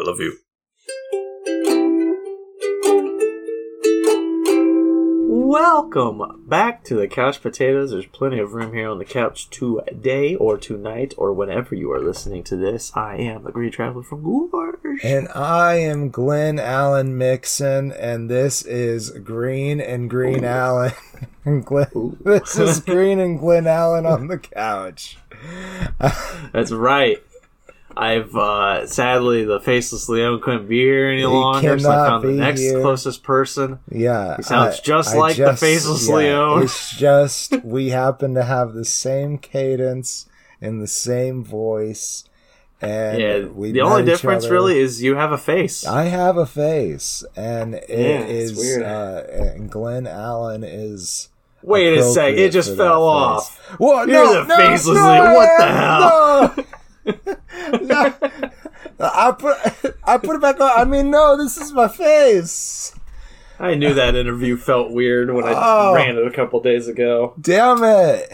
I love you. Welcome back to the Couch Potatoes. There's plenty of room here on the couch today or tonight or whenever you are listening to this. I am the Great Traveler from Gorge. And I am Glenn Allen Mixon, and this is Green and Green Allen. and Glenn, this is Green and Glenn Allen on the couch. That's right. I've uh, sadly the faceless Leon couldn't be here any longer, so I found the next here. closest person. Yeah, He sounds I- just I like the faceless Leon. It's just we happen to have the same cadence and the same voice, and Yeah, we the only difference really is you have a face. I have a face, and it Yeah, is uh, and Glenn Allen is. Wait a sec, it just fell face. off. What? You're no, the no, faceless no, Leon. What the hell? No. I put I put it back on. I mean, no, this is my face. I knew that interview felt weird when I Oh. ran it a couple days ago. Damn it!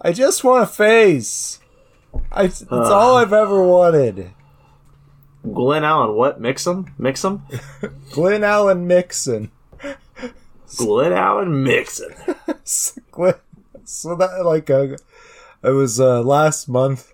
I just want a face. I, it's all I've ever wanted. Glenn Allen, what? Mix 'em? Mix 'em? Glenn Allen Mixon. Glenn Allen Mixon. Glenn, so that like uh, it was uh, last month.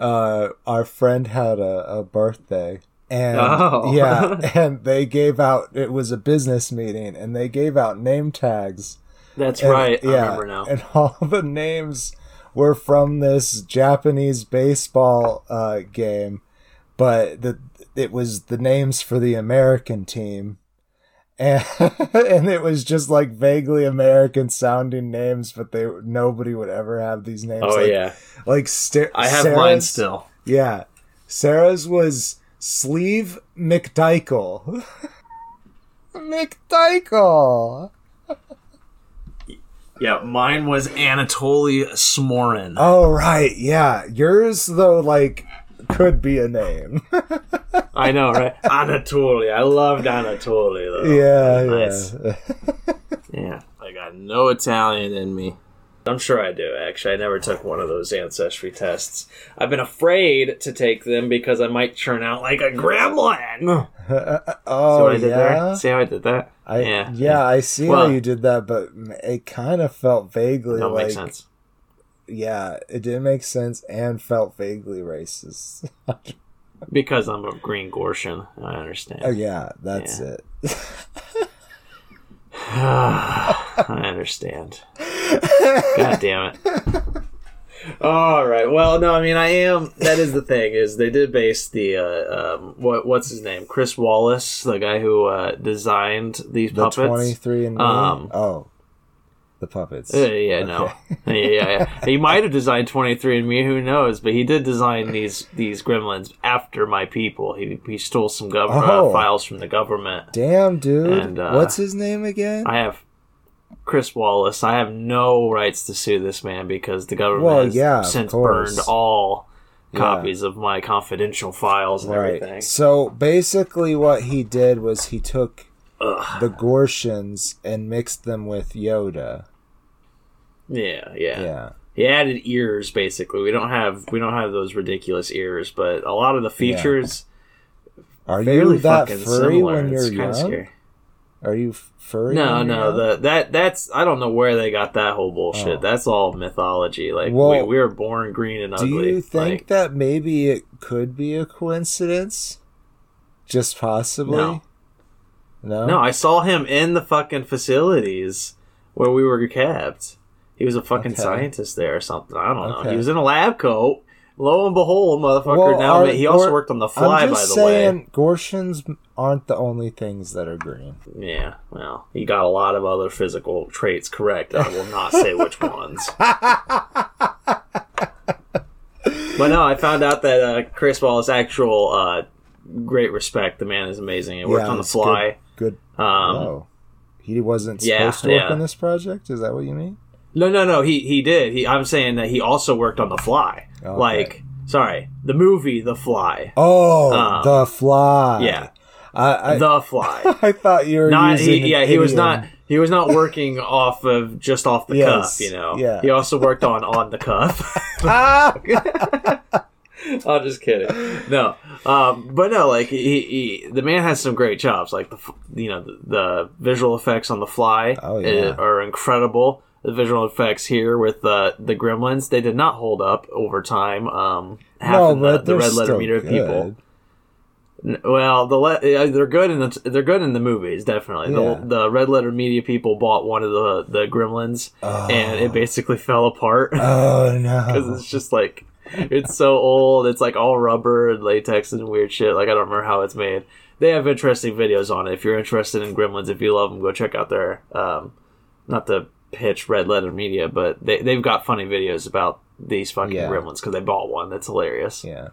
Uh, our friend had a, a birthday, and Oh. yeah, and they gave out. It was a business meeting, and they gave out name tags. That's And- right. I remember now. And all the names were from this Japanese baseball uh, game, but the it was the names for the American team. And, and it was just like vaguely American sounding names, but they nobody would ever have these names. oh like, yeah, like I have Sarah's, mine still. Yeah, Sarah's was Sleeve McDykel. McDykel. Yeah, mine was Anatoly Smorin. Oh right, yeah. Yours though, like, could be a name. I know, right? Anatoly. I loved Anatoly though. yeah, Nice. yeah. Yeah, I got no Italian in me. I'm sure I do, actually. I never took one of those ancestry tests. I've been afraid to take them because I might turn out like a gremlin. Oh, see oh did yeah. there? See how I did that? I, yeah. yeah, I see Well- how you did that, but it kind of felt vaguely That like, makes sense. Yeah, it didn't make sense and felt vaguely racist. Because I'm a green Gorshin. I understand. oh yeah, that's Yeah. it. I understand. God damn it. All right. Well, no, I mean, I am. That is the thing is they did base the uh, um, what what's his name, Chris Walas, the guy who uh, designed these The puppets. twenty three and. Um, oh, the puppets. Uh, yeah, no, yeah, yeah, yeah. He might have designed Twenty Three and Me. Who knows? But he did design these these gremlins after my people. He he stole some gov- Oh. uh, files from the government. Damn, dude. And, uh, What's his name again? I have Chris Walas. I have no rights to sue this man because the government Well, has yeah, of since burned all Yeah. copies of my confidential files and right. everything. So basically, what he did was he took Ugh. the Gorshins and mixed them with Yoda. Yeah, yeah, Yeah. He added ears. Basically, we don't have we don't have those ridiculous ears, but a lot of the features Are fairly you that fucking furry similar. when you're young? scary. Are you furry? No, no, the that that's I don't know where they got that whole bullshit. Oh. That's all mythology. Like Well, we, we were born green and ugly. Do you think Like, that maybe it could be a coincidence? Just possibly. No. No. No, I saw him in the fucking facilities where we were kept. He was a fucking Okay. scientist there or something. I don't know. He was in a lab coat. Lo and behold, motherfucker. Well, now are- he also or- worked on the fly, by the way. saying, Gorshins aren't the only things that are green. Yeah, well, he got a lot of other physical traits correct. I will not say which ones. But no, I found out that uh, Chris Walas actual uh, great respect. The man is amazing. He worked Yeah, on the fly. Good. Um, oh, he wasn't yeah, supposed to work yeah. on this project. Is that what you mean? No, no, no. He he did. He, I'm saying that he also worked on The Fly. Okay. Like, sorry, the movie The Fly. Oh, Um, the fly. Yeah, I I, The Fly. I thought you were not he, yeah. He was not. He was not working off of just off the Yes, cuff. You know. yeah. He also worked on on the cuff. I'm just kidding. No, um, but no, like he, he, the man has some great chops. Like the, you know, the, the visual effects on the fly Oh, yeah. are incredible. The visual effects here with the the Gremlins, they did not hold up over time. Um, half no, the, but the red letter media good. people. Well, the le- they're good in the they're good in the movies. Definitely, Yeah. the, the red letter media people bought one of the the Gremlins, and it basically fell apart Oh no! because it's just like it's so old. It's like all rubber and latex and weird shit. Like I don't remember how it's made. They have interesting videos on it. If you're interested in Gremlins, if you love them, go check out their um, not the pitch red letter media, but they they've got funny videos about these fucking Yeah. Gremlins because they bought one. That's hilarious. Yeah.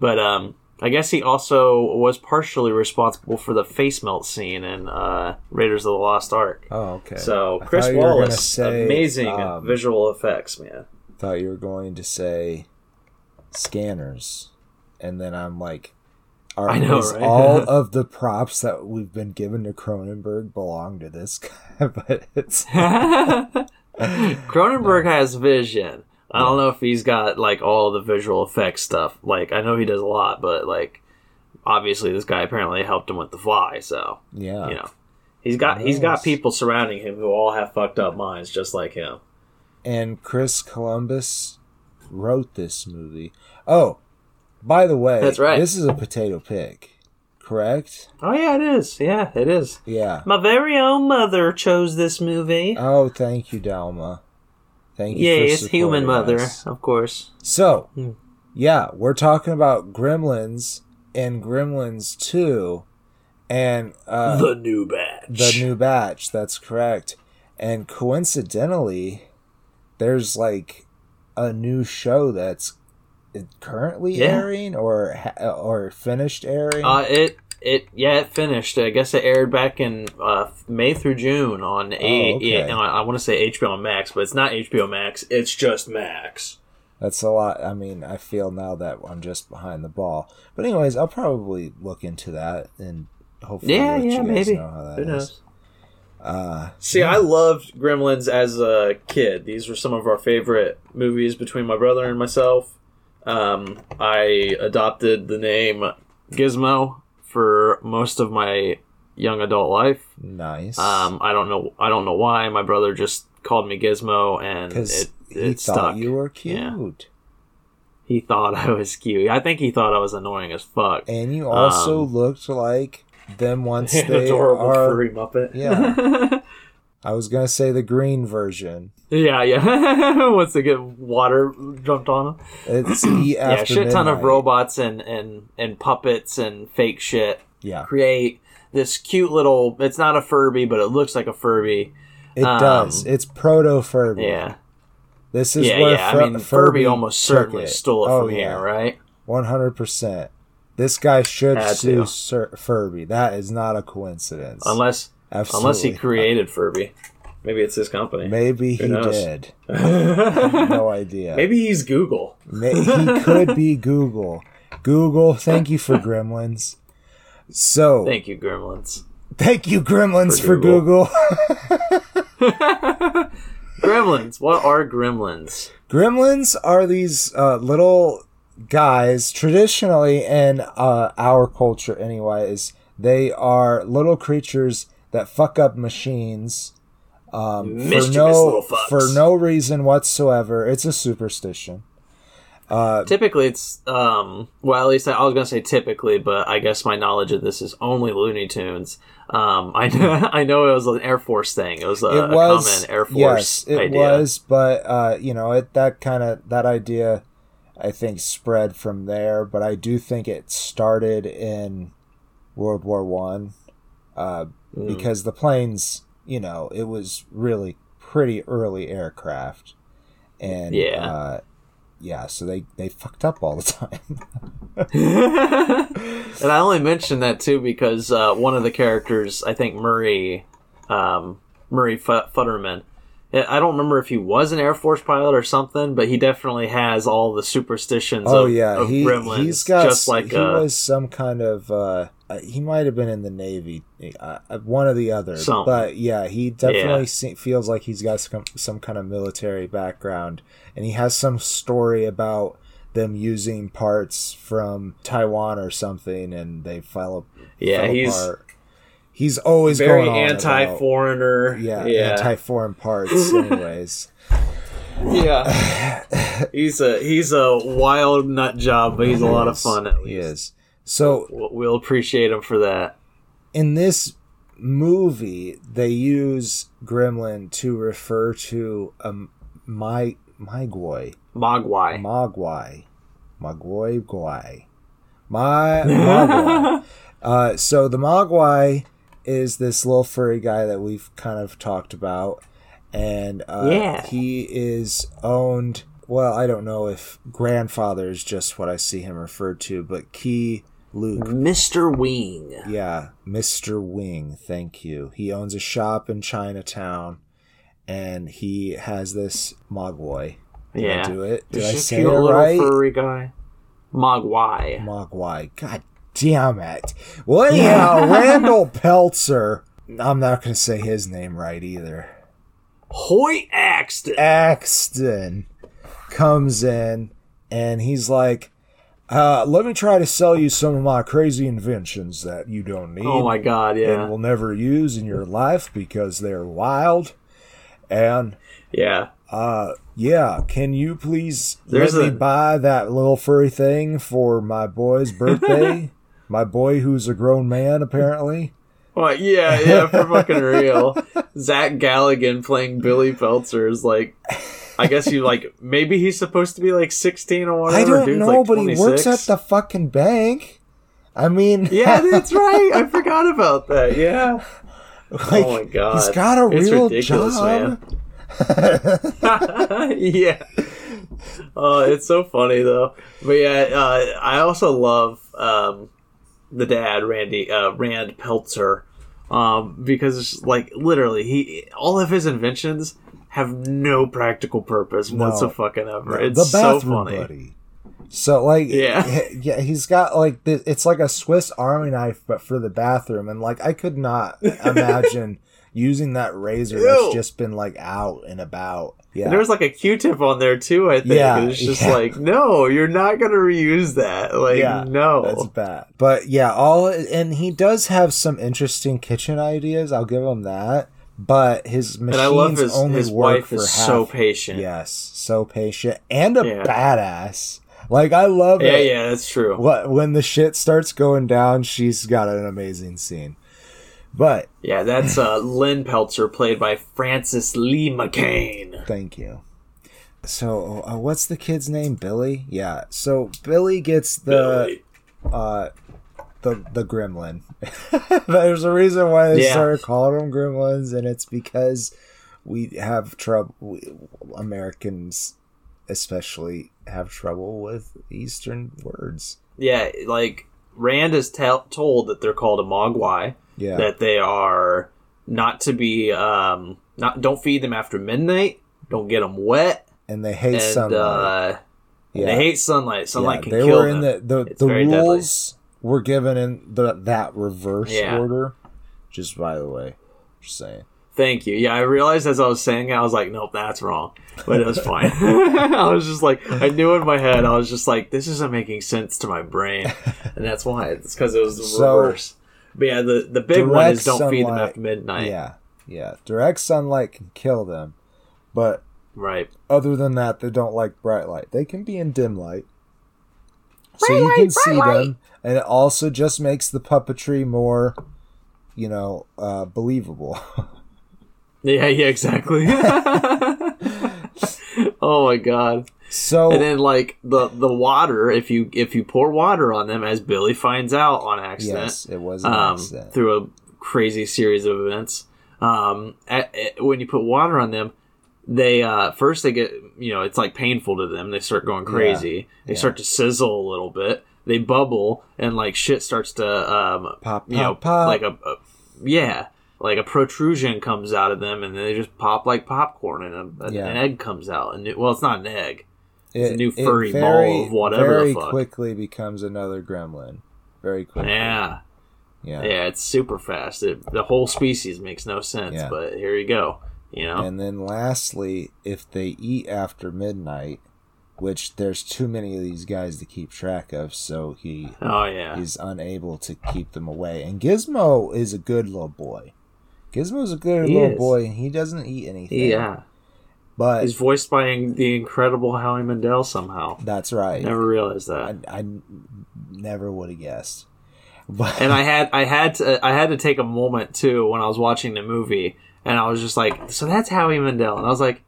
But um, I guess he also was partially responsible for the face melt scene in uh, Raiders of the Lost Ark. Oh, okay. So Chris thought you were gonna Walas, say, amazing um, visual effects, man. thought you were going to say scanners, and then I'm like, are I know, right? all of the props that we've been given to Cronenberg belong to this guy? but it's Cronenberg has vision. I don't know if he's got like all the visual effects stuff. Like I know he does a lot, but like obviously this guy apparently helped him with the fly, so yeah. you know. He's got he's got people surrounding him who all have fucked up minds just like him. And Chris Columbus wrote this movie. Oh, by the way, That's right. This is a potato pick, correct? Oh yeah, it is. Yeah, it is. Yeah. My very own mother chose this movie. Oh, thank you, Dalma. Thank you. yeah, it's human mother, us. of course. So, Hmm. yeah, we're talking about Gremlins and Gremlins 2 and uh, the new batch. the new batch. That's correct. And coincidentally, there's like a new show that's currently Yeah. airing or or finished airing. Uh, it it yeah, it finished. I guess it aired back in uh, May through June on a Oh, okay. yeah, I, I want to say HBO Max, but it's not HBO Max. It's just Max. That's a lot. I mean, I feel now that I'm just behind the ball. But anyways, I'll probably look into that and hopefully Yeah, let yeah, you guys maybe. know how that Who is. Uh, See, I loved Gremlins as a kid. These were some of our favorite movies between my brother and myself. Um, I adopted the name Gizmo for most of my young adult life. nice. Um, I don't know. I don't know why. My brother just called me Gizmo, and it, he it thought stuck. you were Yeah. cute, He thought I was cute. I think he thought I was annoying as fuck. and you also Um, looked like them once they adorable are. furry muppet. Yeah. I was gonna say the green version. yeah, yeah. Once they get water jumped on them. It's E Yeah, shit ton of robots and, and, and puppets and fake shit Yeah, create this cute little. It's not a Furby, but it looks like a Furby. it Um, does. It's proto Furby. Yeah, This is yeah, where yeah. Fur- I mean, Furby, Furby almost certainly it. stole it Oh, from yeah. here, right? One hundred percent. This guy should Had sue. Sir Furby. That is not a coincidence. Unless Absolutely. unless he created Furby, maybe it's his company. Maybe he knows? did. Maybe, No idea. Maybe he's Google. May- he could be Google. Google, thank you for Gremlins. So, Thank you, Gremlins. thank you, Gremlins, For for Google. Gremlins. What are gremlins? Gremlins are these uh, little guys, traditionally in uh, our culture, anyways. They are little creatures that fuck up machines um, for no for no reason whatsoever. It's a superstition. Uh, Typically, it's um. Well, at least I, I was gonna say typically, but I guess my knowledge of this is only Looney Tunes. Um, I know I know it was an Air Force thing. It was a, it a common Air Force yes, it idea. was, but uh, you know, it that kind of that idea, I think, spread from there. But I do think it started in World War One, uh, Mm. because the planes, you know, it was really pretty early aircraft, and Yeah. uh, yeah, so they they fucked up all the time. and I only mentioned that too because uh, one of the characters, I think Murray, um, Murray F- Futterman. I I don't remember if he was an Air Force pilot or something, but he definitely has all the superstitions. oh of, yeah, of he gremlins, he's got just like he uh, was some kind of uh, uh, he might have been in the navy, uh, uh, one or the other. Some. But yeah, he definitely Yeah. se- feels like he's got some some kind of military background, and he has some story about them using parts from Taiwan or something, and they fell. Yeah, fell he's apart. He's always very going on about- anti-foreigner. yeah, yeah, anti-foreign parts. Anyways, yeah. he's a he's a wild nut job, but he's a lot of fun. At least he is. So We'll- We'll appreciate him for that. in this movie, they use Gremlin to refer to um my Magwai, Mogwai. Mogwai, Mogwai, Gwai, my Mogwai. uh, so the Mogwai is this little furry guy that we've kind of talked about, and uh, Yeah. he is owned. Well, I don't know if grandfather is just what I see him referred to, but Key Luke Mr. Wing. yeah, Mr. Wing, thank you. He owns a shop in Chinatown and he has this Mogwai. Did Yeah. I do it? Did He's I say it right? furry guy. Mogwai. Mogwai. God damn it. Well, anyhow, Randall Peltzer. I'm not going to say his name right either. Hoyt Axton. Axton comes in and he's like, uh, let me try to sell you some of my crazy inventions that you don't need. Oh my god, yeah. and will never use in your life because they're wild. And Yeah. uh yeah, can you please There's let a- me buy that little furry thing for my boy's birthday? My boy who's a grown man apparently. Well, yeah, yeah, for fucking real. Zach Galligan playing Billy Peltzer is like, I guess you like, maybe he's supposed to be like 16 or whatever. I don't Dude's know, like but he works at the fucking bank. I mean, Yeah, that's right. I forgot about that. Yeah. like, oh my god. he's got a It's real ridiculous, job. yeah. Oh, it's so funny though. But yeah, uh, I also love um, the dad, Randy uh, Rand Peltzer, um, because like literally he all of his inventions have no practical purpose No. whatsoever. It's the so bathroom funny. buddy. So like Yeah. he- yeah, he's got like th- it's like a Swiss Army knife, but for the bathroom, and like I could not imagine using that razor Ew. that's just been like out and about. Yeah, And there was like a Q-tip on there too. I think Yeah, it's just yeah. like, no, you're not gonna reuse that. Like, Yeah, no. that's bad. But yeah, all and he does have some interesting kitchen ideas. I'll give him that. But his machines and I love his only his work wife for is half. so patient. Yes, so patient and a Yeah. badass. Like I love yeah, it. yeah, that's true. What when the shit starts going down, she's got an amazing scene. But Yeah, that's uh, Lynn Peltzer, played by Frances Lee McCain. thank you. So uh, what's the kid's name? Billy. Yeah. So Billy gets the uh the the gremlin. There's a reason why they Yeah. started calling them gremlins, and it's because we have trouble. We, Americans, especially, have trouble with Eastern words. Yeah, like Rand is tell told that they're called a Mogwai, Yeah. that they are not to be um not don't feed them after midnight, don't get them wet, and they hate and sunlight. uh, yeah. they hate sunlight. Sunlight can they kill were them. in the the, It's the very deadly. rules were given in the that reverse Yeah. order. Just by the way, just saying. Thank you. Yeah, I realized as I was saying it, I was like, nope, that's wrong. But it was fine. I was just like, I knew in my head, I was just like, this isn't making sense to my brain. And that's why. It's because it was the So, reverse. But yeah, the, the big one is don't feed them after midnight. Yeah, yeah. Direct sunlight can kill them, but Right. other than that, they don't like bright light. They can be in dim light, so you can see them, and it also just makes the puppetry more, you know, uh, believable. Yeah, yeah, exactly. oh my god. So And then like the the water, if you if you pour water on them, as Billy finds out on accident, yes, it was an um, accident. through a crazy series of events. Um, at, at- when you put water on them, they uh, first they get you know it's like painful to them. They start going crazy. They yeah. start to sizzle a little bit. They bubble and like shit starts to um, Pop, you know pop, pop. like a, a yeah like a protrusion comes out of them and they just pop like popcorn and a, an Yeah. egg comes out and it, well it's not an egg it, a new furry very, ball of whatever very quickly becomes another gremlin. Very quickly. yeah Yeah. Yeah, it's super fast. It, the whole species makes no sense, Yeah. but here you go. You know, And then lastly, if they eat after midnight, which there's too many of these guys to keep track of, so he Oh yeah. he's unable to keep them away. And Gizmo is a good little boy. Gizmo's a good He little is. boy, and he doesn't eat anything. Yeah. But He's voiced by the incredible Howie Mandel somehow. that's right. Never realized that. I, I never would have guessed. But and I had I had to I had to take a moment too when I was watching the movie, and I was just like, so that's Howie Mandel, and I was like,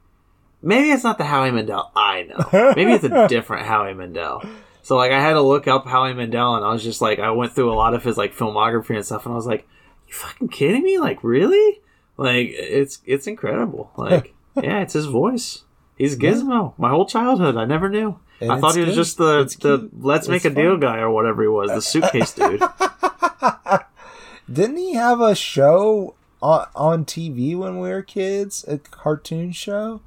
maybe it's not the Howie Mandel I know, maybe it's a different Howie Mandel. So like I had to look up Howie Mandel, and I was just like, I went through a lot of his like filmography and stuff, and I was like, you fucking kidding me? Like really? Like it's it's incredible. Like yeah, it's his voice. He's Gizmo. My whole childhood, I never knew. And I thought he was good. just the It's the cute. let's make It's a deal guy or whatever he was, the suitcase dude. didn't he have a show on, on TV when we were kids? A cartoon show?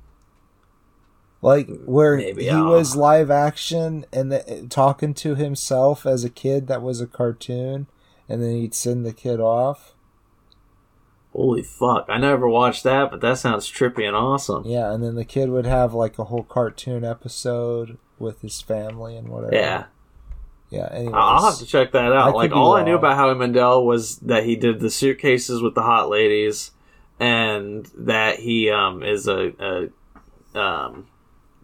Like where Maybe, he was live action and the, talking to himself as a kid that was a cartoon, and then he'd send the kid off. Holy fuck! I never watched that, but that sounds trippy and awesome. Yeah, and then the kid would have like a whole cartoon episode with his family and whatever. Yeah, yeah. Anyways, I'll have to check that out. Like all I knew about Howie Mandel was that he did the suitcases with the hot ladies, and that he um is a, a um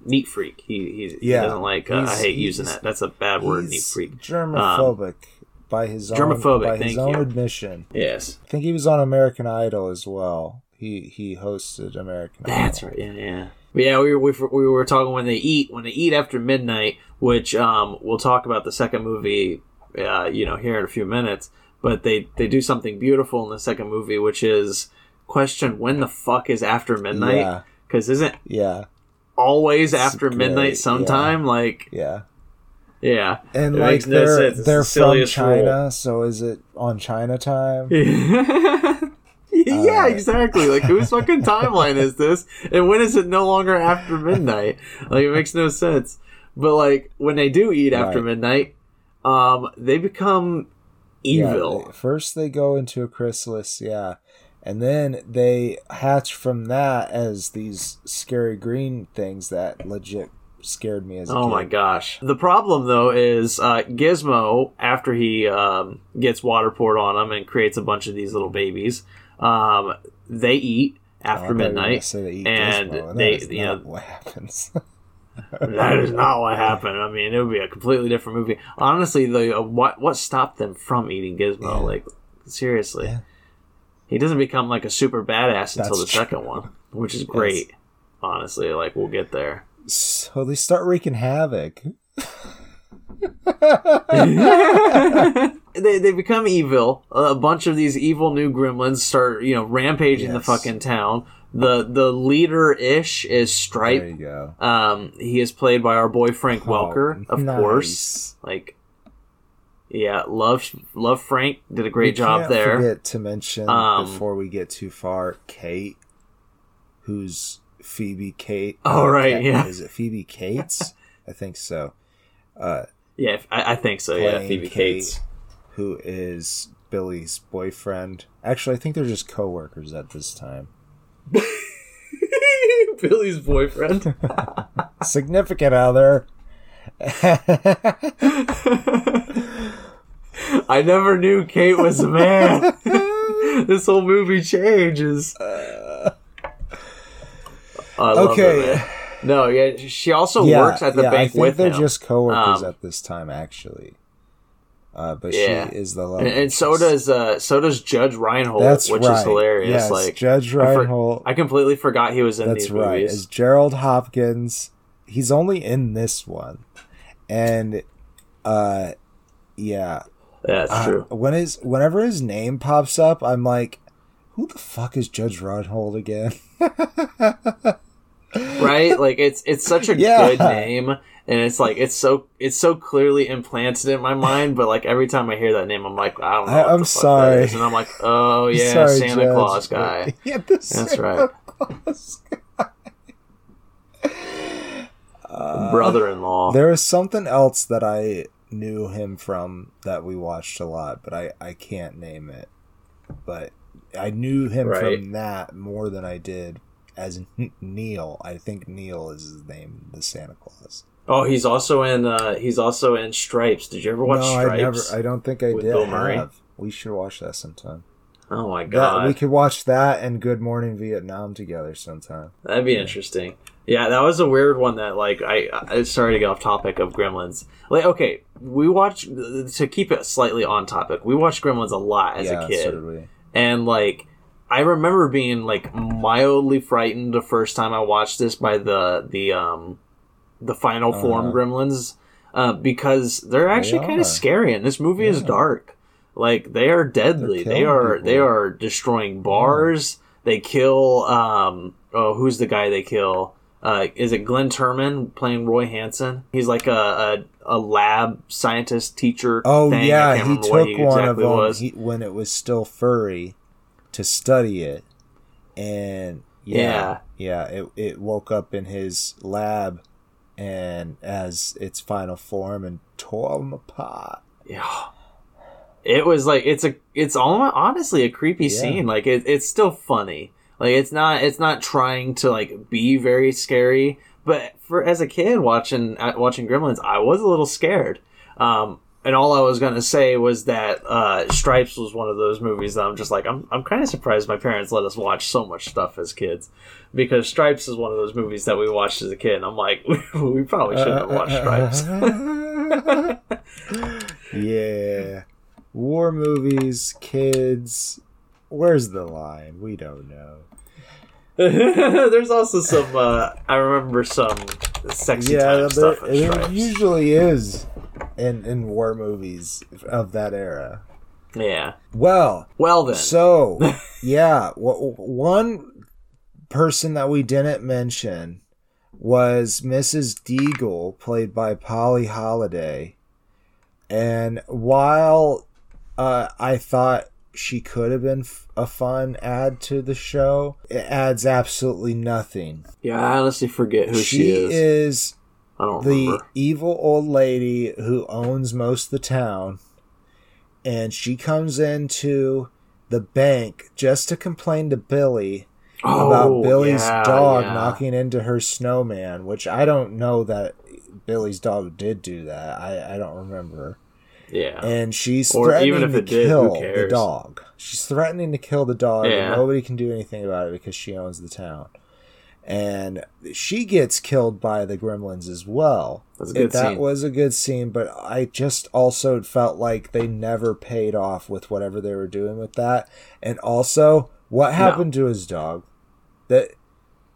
neat freak. He he, he doesn't like. Uh, I hate using that. That's a bad word. Neat freak. germophobic by his own by his own you. admission. Yes, I think he was on American Idol as well. He he hosted American that's Idol. right. Yeah, yeah. But yeah, we were, we, were- we were talking when they eat when they eat after midnight, which um we'll talk about the second movie, uh, you know, here in a few minutes. But they they do something beautiful in the second movie, which is question when the fuck is after midnight? Yeah, Because isn't yeah, always after great, midnight sometime? Like, yeah. Yeah, And It like no they're. They're the from China, so is it on China time? yeah, Uh, exactly. Like, whose fucking timeline is this? And when is it no longer after midnight? Like, it makes no sense. But like, when they do eat after Right. midnight, um, they become evil. they- first they go into a chrysalis, yeah. And then they hatch from that as these scary green things that legit scared me as a Oh kid. my gosh. The problem though is uh, Gizmo, after he um, gets water poured on him and creates a bunch of these little babies, um, they eat Oh, after thought you were gonna midnight. say they eat and Gizmo, they- that is you not know- what happens. that is not what happened. I mean, it would be a completely different movie. Honestly, the uh, what what stopped them from eating Gizmo? Yeah. Like, seriously, Yeah. he doesn't become like a super badass until That's the true. second one, which is great. Honestly, like we'll get there. So they start wreaking havoc. they they become evil. A bunch of these evil new gremlins start, you know, rampaging the fucking town. The the leader ish is There Stripe. you go. Um, he is played by our boy Frank Welker, Oh, of nice. course. Like, yeah, love love Frank did a great We job there. Forget to mention Um, before we get too far, Kate, who's Phoebe Kate. Oh, right, yeah. Is it Phoebe Cates? I think so. Uh, Yeah, I, I think so. Yeah, Phoebe Kate, Cates. who is Billy's boyfriend. Actually, I think they're just co-workers at this time. Billy's boyfriend. Significant other. I never knew Kate was a man. this whole movie changes. I Okay. man. No, yeah, she also yeah, works at the yeah, bank I think with they're him. just co-workers Um, at this time, actually. Uh, but Yeah. she is the love and, and so does uh, so does Judge Reinhold, That's which right. is hilarious. Yes, like Judge I for- Reinhold. I completely forgot he was in That's these right. movies. As Gerald Hopkins, he's only in this one, and uh, yeah. That's Uh, true. when his whenever his name pops up, I'm like, who the fuck is Judge Reinhold again? right? Like it's it's such a Yeah. good name, and it's like it's so it's so clearly implanted in my mind. But like every time I hear that name, I'm like, I don't know. I- what I'm the fuck that sorry. is. and I'm like, oh yeah, Sorry, Santa Judge. Claus guy. Yeah, That's Santa right. Claus guy. Brother-in-law. Uh, there was something else that I knew him from that we watched a lot, but I, I can't name it. But I knew him Right. from that more than I did as Neil. I think Neil is his name, the Santa Claus. Oh, he's also in. uh He's also in Stripes. Did you ever watch no, Stripes? I never. I don't think I did. Bill Murray? have. We should watch that sometime. oh my That, god, we could watch that and Good Morning Vietnam together sometime. that'd be interesting. Yeah, that was a weird one. That like I, I sorry to get off topic of Gremlins. Like, okay, we watched to keep it slightly on topic. We watched Gremlins a lot as yeah, a kid. we. and like I remember being like mildly frightened the first time I watched this by the the um the final form Uh-huh. gremlins uh, because they're actually kind of scary and this movie is dark like they are deadly they are people. they are destroying bars they kill um oh who's the guy they kill uh, is it Glynn Turman playing Roy Hanson? He's like a, a, a lab scientist teacher. Oh thing. Yeah, he took one of them he, when it was still furry to study it, and yeah, yeah, it it woke up in his lab, and as its final form and tore him apart. Yeah. It was like it's a it's almost honestly a creepy Yeah. scene. Like it, it's still funny. Like it's not it's not trying to like be very scary. But for as a kid watching uh, watching Gremlins, I was a little scared. Um, and all I was gonna say was that uh, Stripes was one of those movies that I'm just like I'm I'm kind of surprised my parents let us watch so much stuff as kids because Stripes is one of those movies that we watched as a kid. And I'm like we probably shouldn't have watched Stripes. yeah, war movies, kids. Where's the line? We don't know. There's also some. Uh, I remember some sexy yeah, time there, stuff. there usually is in in war movies of that era. Yeah. Well, Well then. so yeah, w- one person that we didn't mention was Mrs. Deagle, played by Polly Holliday. And while uh, I thought she could have been f- a fun add to the show, it adds absolutely nothing. yeah, I honestly forget who she, is. is I don't the remember. evil old lady who owns most of the town and she comes into the bank just to complain to Billy about Oh, Billy's yeah, dog yeah. knocking into her snowman, which I don't know that Billy's dog did do that. I, I don't remember. Yeah. And she's Or threatening to it did, who kill the dog. She's threatening to kill the dog, Yeah. and nobody can do anything about it because she owns the town. And she gets killed by the gremlins as well. That's a good that scene. was a good scene, but I just also felt like they never paid off with whatever they were doing with that. And also, what happened to his dog? That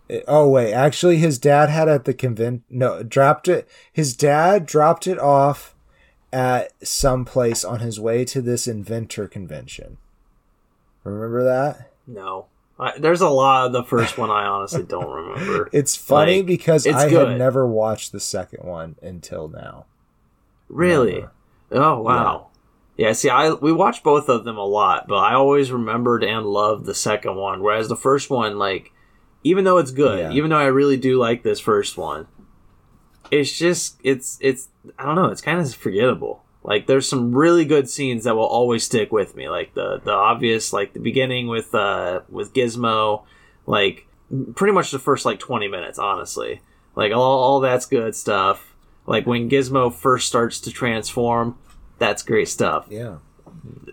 it- oh wait, actually, his dad had at the convent. No, dropped it. His dad dropped it off at some place on his way to this inventor convention. Remember that? no. I, there's a lot of the first one I honestly don't remember. It's funny Like, because it's I good. had never watched the second one until now. Really? Never. Oh wow. Yeah. see, I we watched both of them a lot, but I always remembered and loved the second one. Whereas the first one, like, even though it's good, Yeah. even though I really do like this first one, it's just it's it's I don't know, it's kind of forgettable. Like, there's some really good scenes that will always stick with me, like the the obvious, like the beginning with uh with Gizmo, like pretty much the first like 20 minutes, honestly. Like all all that's good stuff. Like when Gizmo first starts to transform, that's great stuff. Yeah.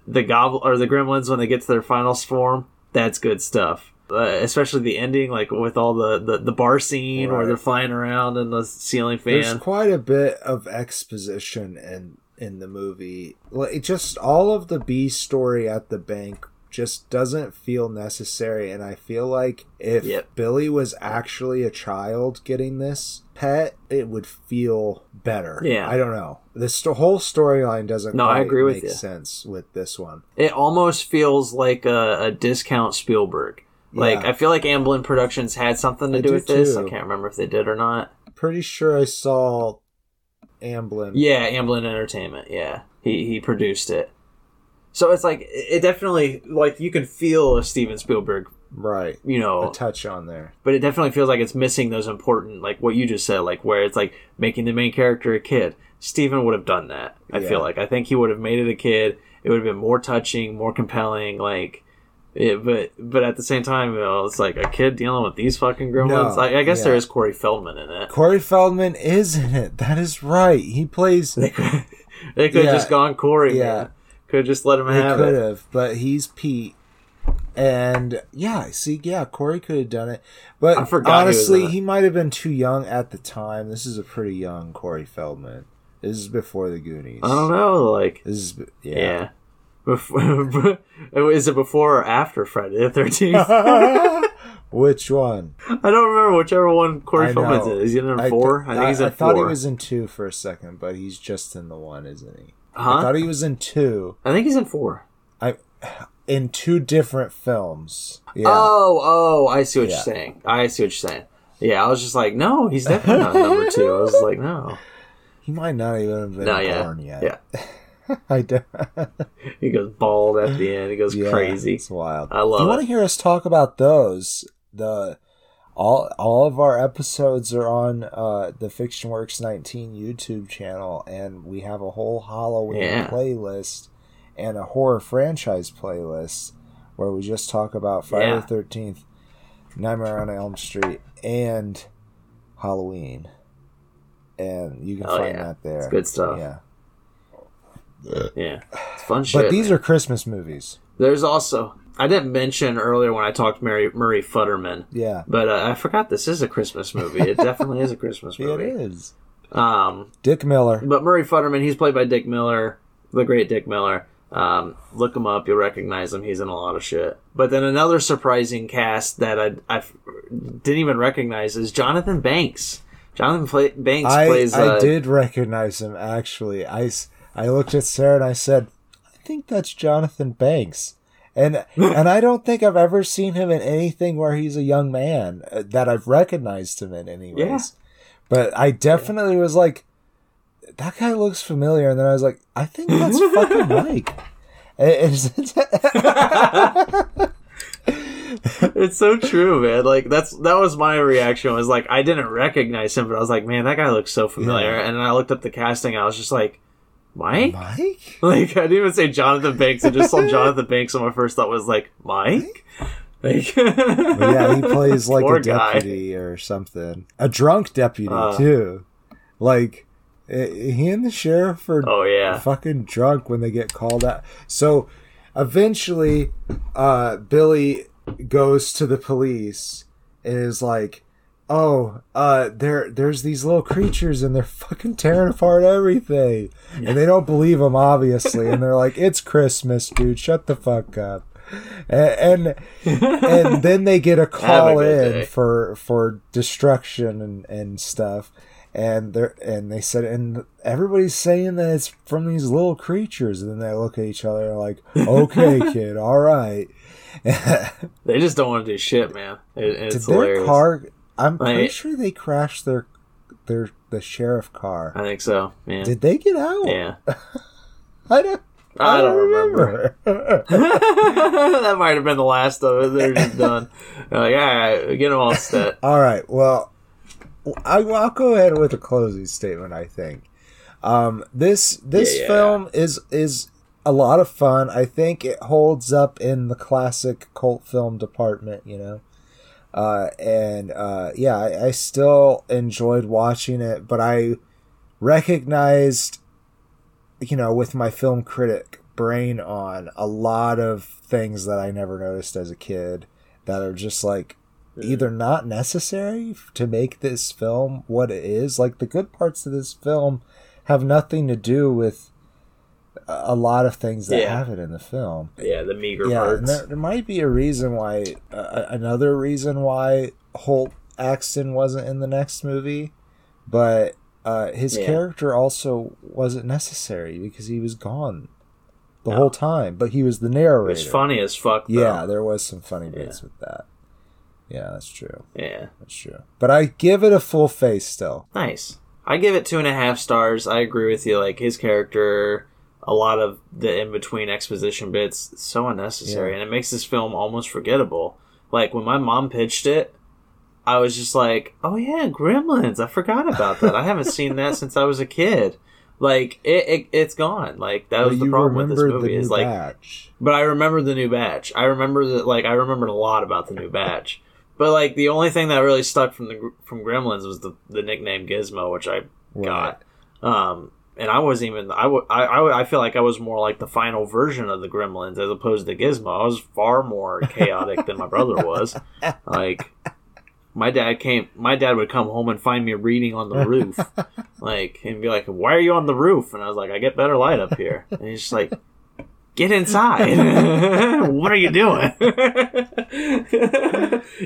The gobble or the gremlins when they get to their final form, that's good stuff. Uh, especially the ending, like with all the, the, the bar scene where Right. they're flying around in the ceiling fan. There's quite a bit of exposition in in the movie. Like just all of the B story at the bank just doesn't feel necessary and I feel like if Yep. Billy was actually a child getting this pet, it would feel better. Yeah. I don't know. This sto- whole storyline doesn't No, I agree with make you. sense with this one. It almost feels like a, a discount Spielberg. Like Yeah. I feel like Amblin Productions had something to I do do with this. I can't remember if they did or not. Pretty sure I saw Amblin. Yeah, Amblin Entertainment. Yeah, he he produced it. So it's like it definitely like you can feel a Steven Spielberg, Right. you know, A touch on there. but it definitely feels like it's missing those important, like what you just said, like where it's like making the main character a kid. Steven would have done that. I Yeah. feel like I think he would have made it a kid. It would have been more touching, more compelling. Like Yeah, but but at the same time, you know, it's like a kid dealing with these fucking gremlins. No, like, I guess yeah. there is Corey Feldman in it. Corey Feldman is in it. That is right. He plays. They could, they could have just gone Corey. Yeah. Could have just let him They have could it. have, but he's Pete. And yeah, see, yeah, Corey could have done it, but I forgot he honestly, he might have been too young at the time. This is a pretty young Corey Feldman. This is before the Goonies. I don't know. Like, This is yeah. yeah. Before, is it before or after Friday the Thirteenth? Which one? I don't remember whichever one Corey I Feldman's in. Is he in I four? th- I think he's in I thought he was in two for a second, but he's just in the one, isn't he? I huh? thought he was in two. I think he's in four. I in two different films. Yeah. Oh, oh, I see what Yeah. you're saying. I see what you're saying. Yeah, I was just like, no, he's definitely not number two. I was like, no, He might not even have been no, yeah, born yet. yeah. I do. He goes bald at the end. He goes Yeah, crazy. It's wild. I love you want to hear us talk about those? The all all of our episodes are on uh, the Fiction Works 19 YouTube channel, and we have a whole Halloween Yeah. playlist and a horror franchise playlist where we just talk about Friday Yeah. the Thirteenth, Nightmare on Elm Street, and Halloween. And you can Oh, find yeah. that there. It's good stuff. Yeah, Yeah, it's fun shit. but these man. are Christmas movies. There's also I didn't mention earlier when I talked Murray Murray Futterman, Yeah, but uh, I forgot this is a Christmas movie. It definitely is a Christmas movie. It is. Um, Dick Miller. but Murray Futterman, he's played by Dick Miller, the great Dick Miller. Um, look him up, you'll recognize him. He's in a lot of shit. But then another surprising cast that I didn't even recognize is Jonathan Banks. Jonathan play, Banks I, plays. I uh, did recognize him actually. I, s- I looked at Sarah and I said, I think that's Jonathan Banks. And and I don't think I've ever seen him in anything where he's a young man uh, that I've recognized him in anyways. Yeah. But I definitely was like that guy looks familiar and then I was like I think that's fucking Mike. It's- so true, man. Like that's that was my reaction. Was like I didn't recognize him, but I was like, man, that guy looks so familiar. Yeah. And then I looked up the casting. I was just like, Mike. Mike? Like I didn't even say Jonathan Banks. I just saw Jonathan Banks, and my first thought was like, Mike. Like, yeah, he plays like a guy. deputy or something. A drunk deputy Uh. too. Like eh, he and the sheriff are Oh yeah, fucking drunk when they get called out. So eventually uh Billy goes to the police and is like, "Oh, uh there there's these little creatures and they're fucking tearing apart everything." And they don't believe him obviously and they're like, "It's Christmas, dude. Shut the fuck up." And and, and then they get a call good in day. for for destruction and and stuff and they're and they said and everybody's saying that it's from these little creatures and then they look at each other like okay kid all right they just don't want to do shit, man. It, did it's their hilarious. car i'm pretty sure they crashed their their the sheriff car I think so. Yeah, did they get out yeah. i don't I don't remember. that might have been the last of it. They're just done. They're like, all right, get them all set. All right. Well, I, I'll go ahead with a closing statement. I think um, this this Yeah, yeah. film is is a lot of fun. I think it holds up in the classic cult film department. You know, uh, and uh, yeah, I, I still enjoyed watching it, but I recognized, you know, with my film critic brain on, a lot of things that I never noticed as a kid that are just like either not necessary to make this film what it is. Like the good parts of this film have nothing to do with a lot of things that Yeah. happen in the film. Yeah, the meager Yeah, and parts. there, there might be a reason why, uh, another reason why Hoyt Axton wasn't in the next movie, but uh, his Yeah. character also wasn't necessary because he was gone the No. whole time. But he was the narrator. It's funny as fuck. Though. Yeah, there was some funny bits with that. Yeah, that's true. Yeah. That's true. But I give it a full face still. Nice. I give it two and a half stars. I agree with you. Like his character, a lot of the in between exposition bits, so unnecessary, Yeah. and it makes this film almost forgettable. Like when my mom pitched it, I was just like, "Oh yeah, Gremlins! I forgot about that. I haven't seen that since I was a kid." Like it, it it's gone. Like that was the problem with this movie. Is like batch. But I remember the new batch. I remember that, like, I remembered a lot about the new batch. But like, the only thing that really stuck from the from Gremlins was the the nickname Gizmo, which I got. Um, and I wasn't even. I. I, I. feel like I was more like the final version of the Gremlins as opposed to Gizmo. I was far more chaotic than my brother was. Like, my dad came. My dad would come home and find me reading on the roof, like, and be like, "Why are you on the roof?" And I was like, "I get better light up here." And he's just like, Get inside. what are you doing?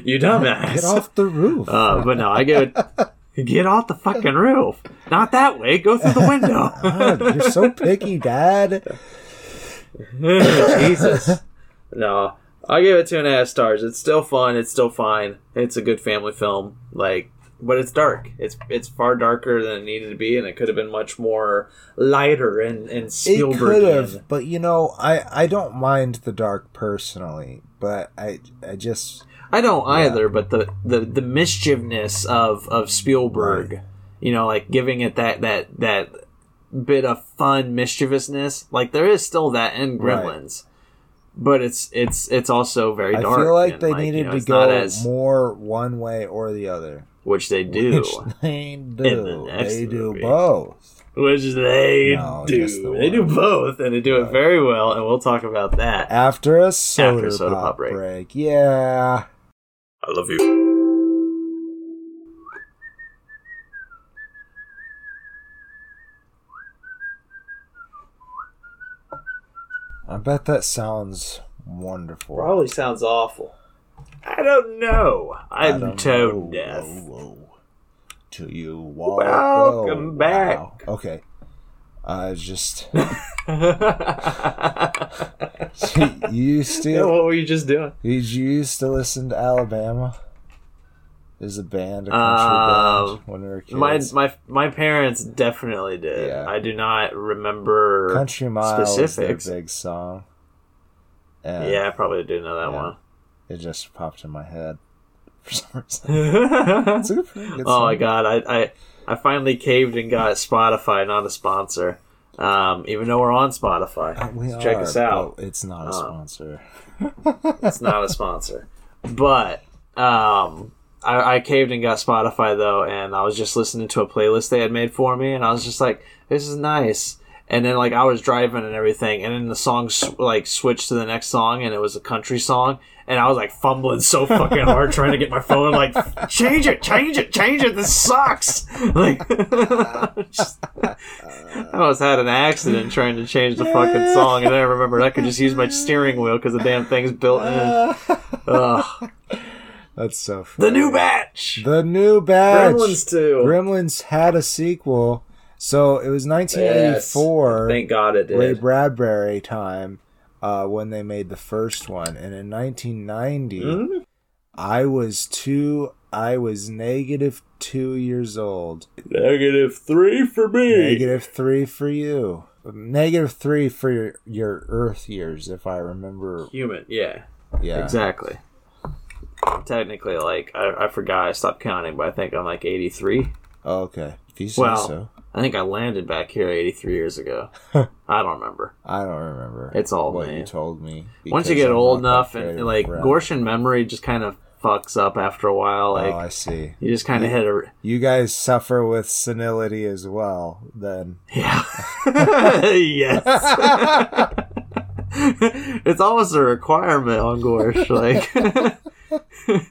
you dumbass. Get off the roof. Uh, but no, I get get off the fucking roof. Not that way. Go through the window. God, you're so picky, Dad. Jesus. No, I give it two and a half stars. It's still fun. It's still fine. It's a good family film. Like, but it's dark. It's it's far darker than it needed to be, and it could have been much more lighter and and It Spielberg. could have, but you know, I I don't mind the dark personally, but I I just I don't either, but the, the, the mischievousness of, of Spielberg, you know, like giving it that, that that bit of fun mischievousness, like there is still that in Right. Gremlins, but it's it's it's also very I dark. I feel like they you needed know, to go as- more one way or the other. which they do, Which they do. the They do movie. both. which they No, do. the They do both, and they do it very well, and we'll talk about that. After a soda, soda pop, pop break. break. Yeah. I love you. I bet that sounds wonderful. Probably sounds awful. I don't know. I I'm don't tone know. deaf. Whoa, whoa. To you walk. Welcome oh, back. wow. Okay. I just you used Yeah, to what were you just doing? did you used to listen to Alabama? Is a band, a country Um, band when we were kids. My my my parents definitely did. Yeah. I do not remember. Country Mile is their specifics. big song. And yeah, I probably do know that Yeah. it just popped in my head for some reason. It's a pretty good oh my god, I, I I finally caved and got Spotify, not a sponsor. Um, even though we're on Spotify, Uh, we So check are, us out. It's not a Uh, sponsor. it's not a sponsor. But um, I, I caved and got Spotify though, and I was just listening to a playlist they had made for me, and I was just like, "This is nice." And then like I was driving and everything, and then the song sw- like switched to the next song, and it was a country song, and I was like fumbling so fucking hard trying to get my phone like change it, change it, change it. This sucks. Like just- I almost had an accident trying to change the fucking song, and I remembered I could just use my steering wheel because the damn thing's built in. Ugh. That's so funny. The new batch. The new batch. Gremlins two. Gremlins had a sequel. So it was 1984. Thank God it did. Ray. Bradbury time uh, when they made the first one, and in 1990, Mhm. I was two. I was negative two years old. Negative three for me. Negative three for you. Negative three for your, your Earth years, if I remember. Human. Yeah. Yeah. Exactly. Technically, like I, I forgot. I stopped counting, but I think I'm like 83. Oh, okay. If you say Well, so. I think I landed back here 83 years ago. I don't remember. I don't remember. It's all what me. you told me. Once you get I'm old enough, and, great and of a like friend. Goshen memory just kind of fucks up after a while. Oh, like oh, I see. you just kind of hit a You guys suffer with senility as well, then. Yeah. yes. it's almost a requirement on Gorsh. Like,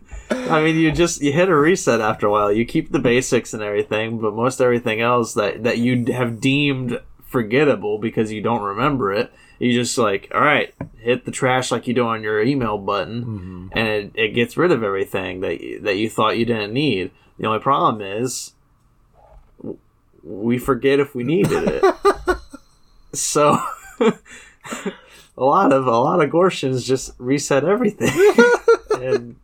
I mean, you just you hit a reset after a while. You keep the basics and everything, but most everything else that that you have deemed forgettable because you don't remember it, you just like, all right, hit the trash like you do on your email button, Mm-hmm. and it, it gets rid of everything that you, that you thought you didn't need. The only problem is we forget if we needed it. so a lot of a lot of Gorshins just reset everything, and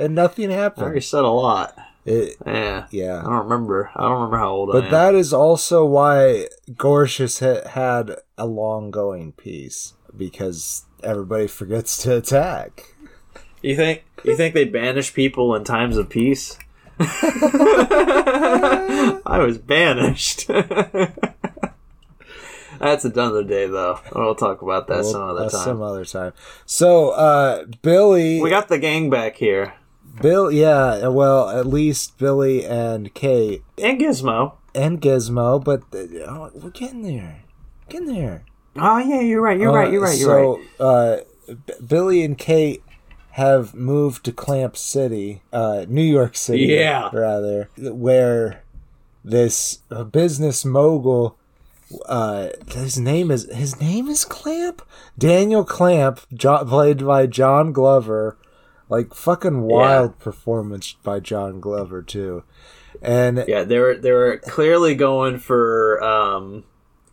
And nothing happened. I happened. reset a lot. It, Yeah, I don't remember. I don't remember how old I But am. that is also why Gorsh has had a long going peace because everybody forgets to attack. you think you think they banish people in times of peace? I was banished. That's another day, though. We'll talk about that We'll- some other time. Some other time. So, uh, Billy, we got the gang back here. Bill, yeah, well, at least Billy and Kate And Gizmo. and Gizmo, but uh, oh, we're getting there, getting there. Oh, yeah, you're right. You're right. You're right. You're right. so, uh, B- Billy and Kate have moved to Clamp City, uh, New York City, Yeah. rather, where this uh, business mogul, uh, his name is his name is Clamp, Daniel Clamp, jo- played by John Glover, like fucking wild performance by John Glover too, and Yeah, they were they were clearly going for um,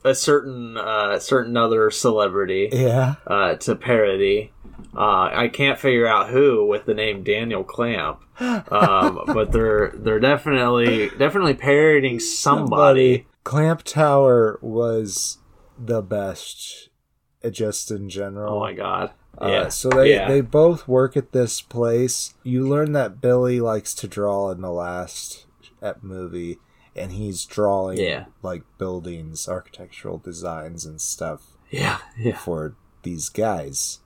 a certain uh, certain other celebrity yeah, uh, to parody. Uh, I can't figure out who with the name Daniel Clamp, um, but they're they're definitely definitely parodying somebody. Clamp Tower was the best, just in general. Oh my god! Uh, Yeah. so they yeah. they both work at this place. You learn that Billy likes to draw in the last ep- movie, and he's drawing Yeah. like buildings, architectural designs, and stuff yeah, yeah. for these guys.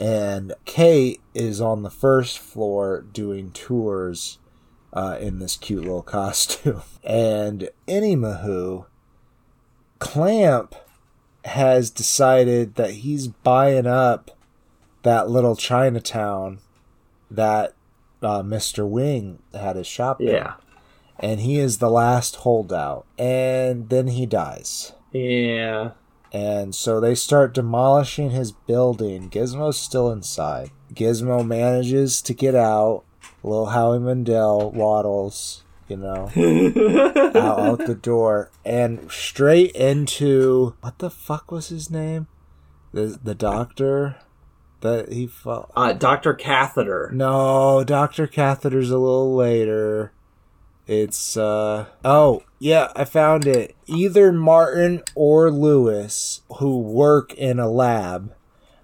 And Kate is on the first floor doing tours uh, in this cute little costume. And Anymahu, Clamp has decided that he's buying up that little Chinatown that uh, Mr. Wing had his shop in. Yeah. And he is the last holdout. And then he dies. Yeah. And so they start demolishing his building. Gizmo's still inside. Gizmo manages to get out. Little Howie Mandel waddles, you know, out, out the door and straight into what the fuck was his name? The the doctor that he fought. Uh, Doctor Catheter. No, Doctor Catheter's a little later. It's uh oh yeah, I found it. Either Martin or Lewis who work in a lab,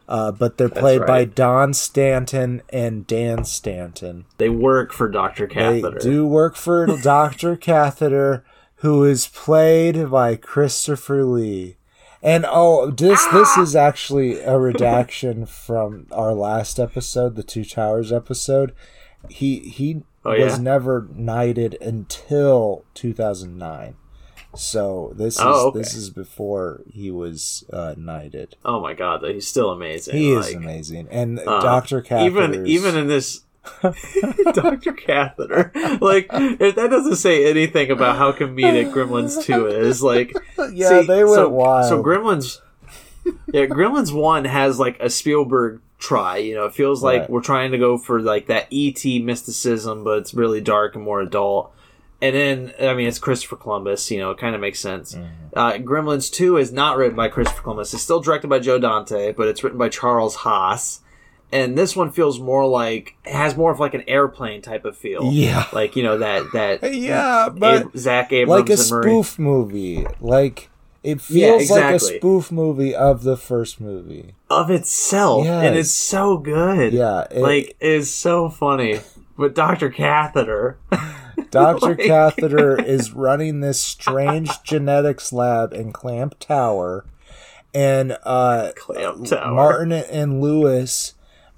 uh, but they're played by. Don Stanton and Dan Stanton. They work for Doctor They Catheter. do work for Doctor Catheter, who is played by Christopher Lee. And oh, this this is actually a redaction from our last episode, the Two Towers episode. He he Oh, was yeah? never knighted until 2009. So this is Oh, okay. this is before he was uh, knighted. Oh my god, though he's still amazing. He is amazing, and uh, Doctor Catheter even even in this Doctor Catheter, like if that doesn't say anything about how comedic Gremlins Two is. Like, yeah, see, they went so, wild. So Gremlins, yeah, Gremlins One has like a Spielberg try. You know, it feels like Right. we're trying to go for like that ET mysticism, but it's really dark and more adult. And then, I mean, it's Christopher Columbus. You know, it kind of makes sense. Mm-hmm. Uh, Gremlins Two is not written by Christopher Columbus. It's still directed by Joe Dante, but it's written by Charles Haas. And this one feels more like it has more of like an airplane type of feel. Yeah. like you know that that yeah, but Ab- Zach Abrams like a spoof movie. Like it feels Yeah, like a spoof movie of the first movie. of itself, and it's so good. Yeah, it- like it's so funny. But Doctor Catheter, Dr. Like- Catheter is running this strange genetics lab in Clamp Tower, and uh, Clamp Tower. Martin and Lewis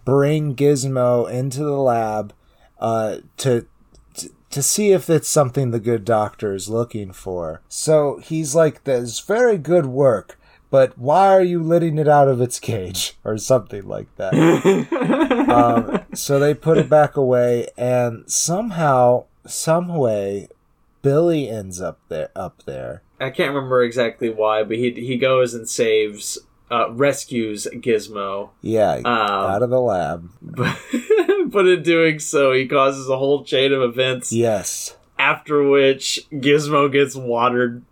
bring Gizmo into the lab uh, to. to- To see if it's something the good doctor is looking for. So he's like, That's very good work, but why are you letting it out of its cage? Or something like that. um, so they put it back away, and somehow, some way, Billy ends up there. Up there. I can't remember exactly why, but he he goes and saves, uh, rescues Gizmo. Yeah, Um, out of the lab. but, but in doing so, he causes a whole chain of events. Yes. After which, Gizmo gets watered,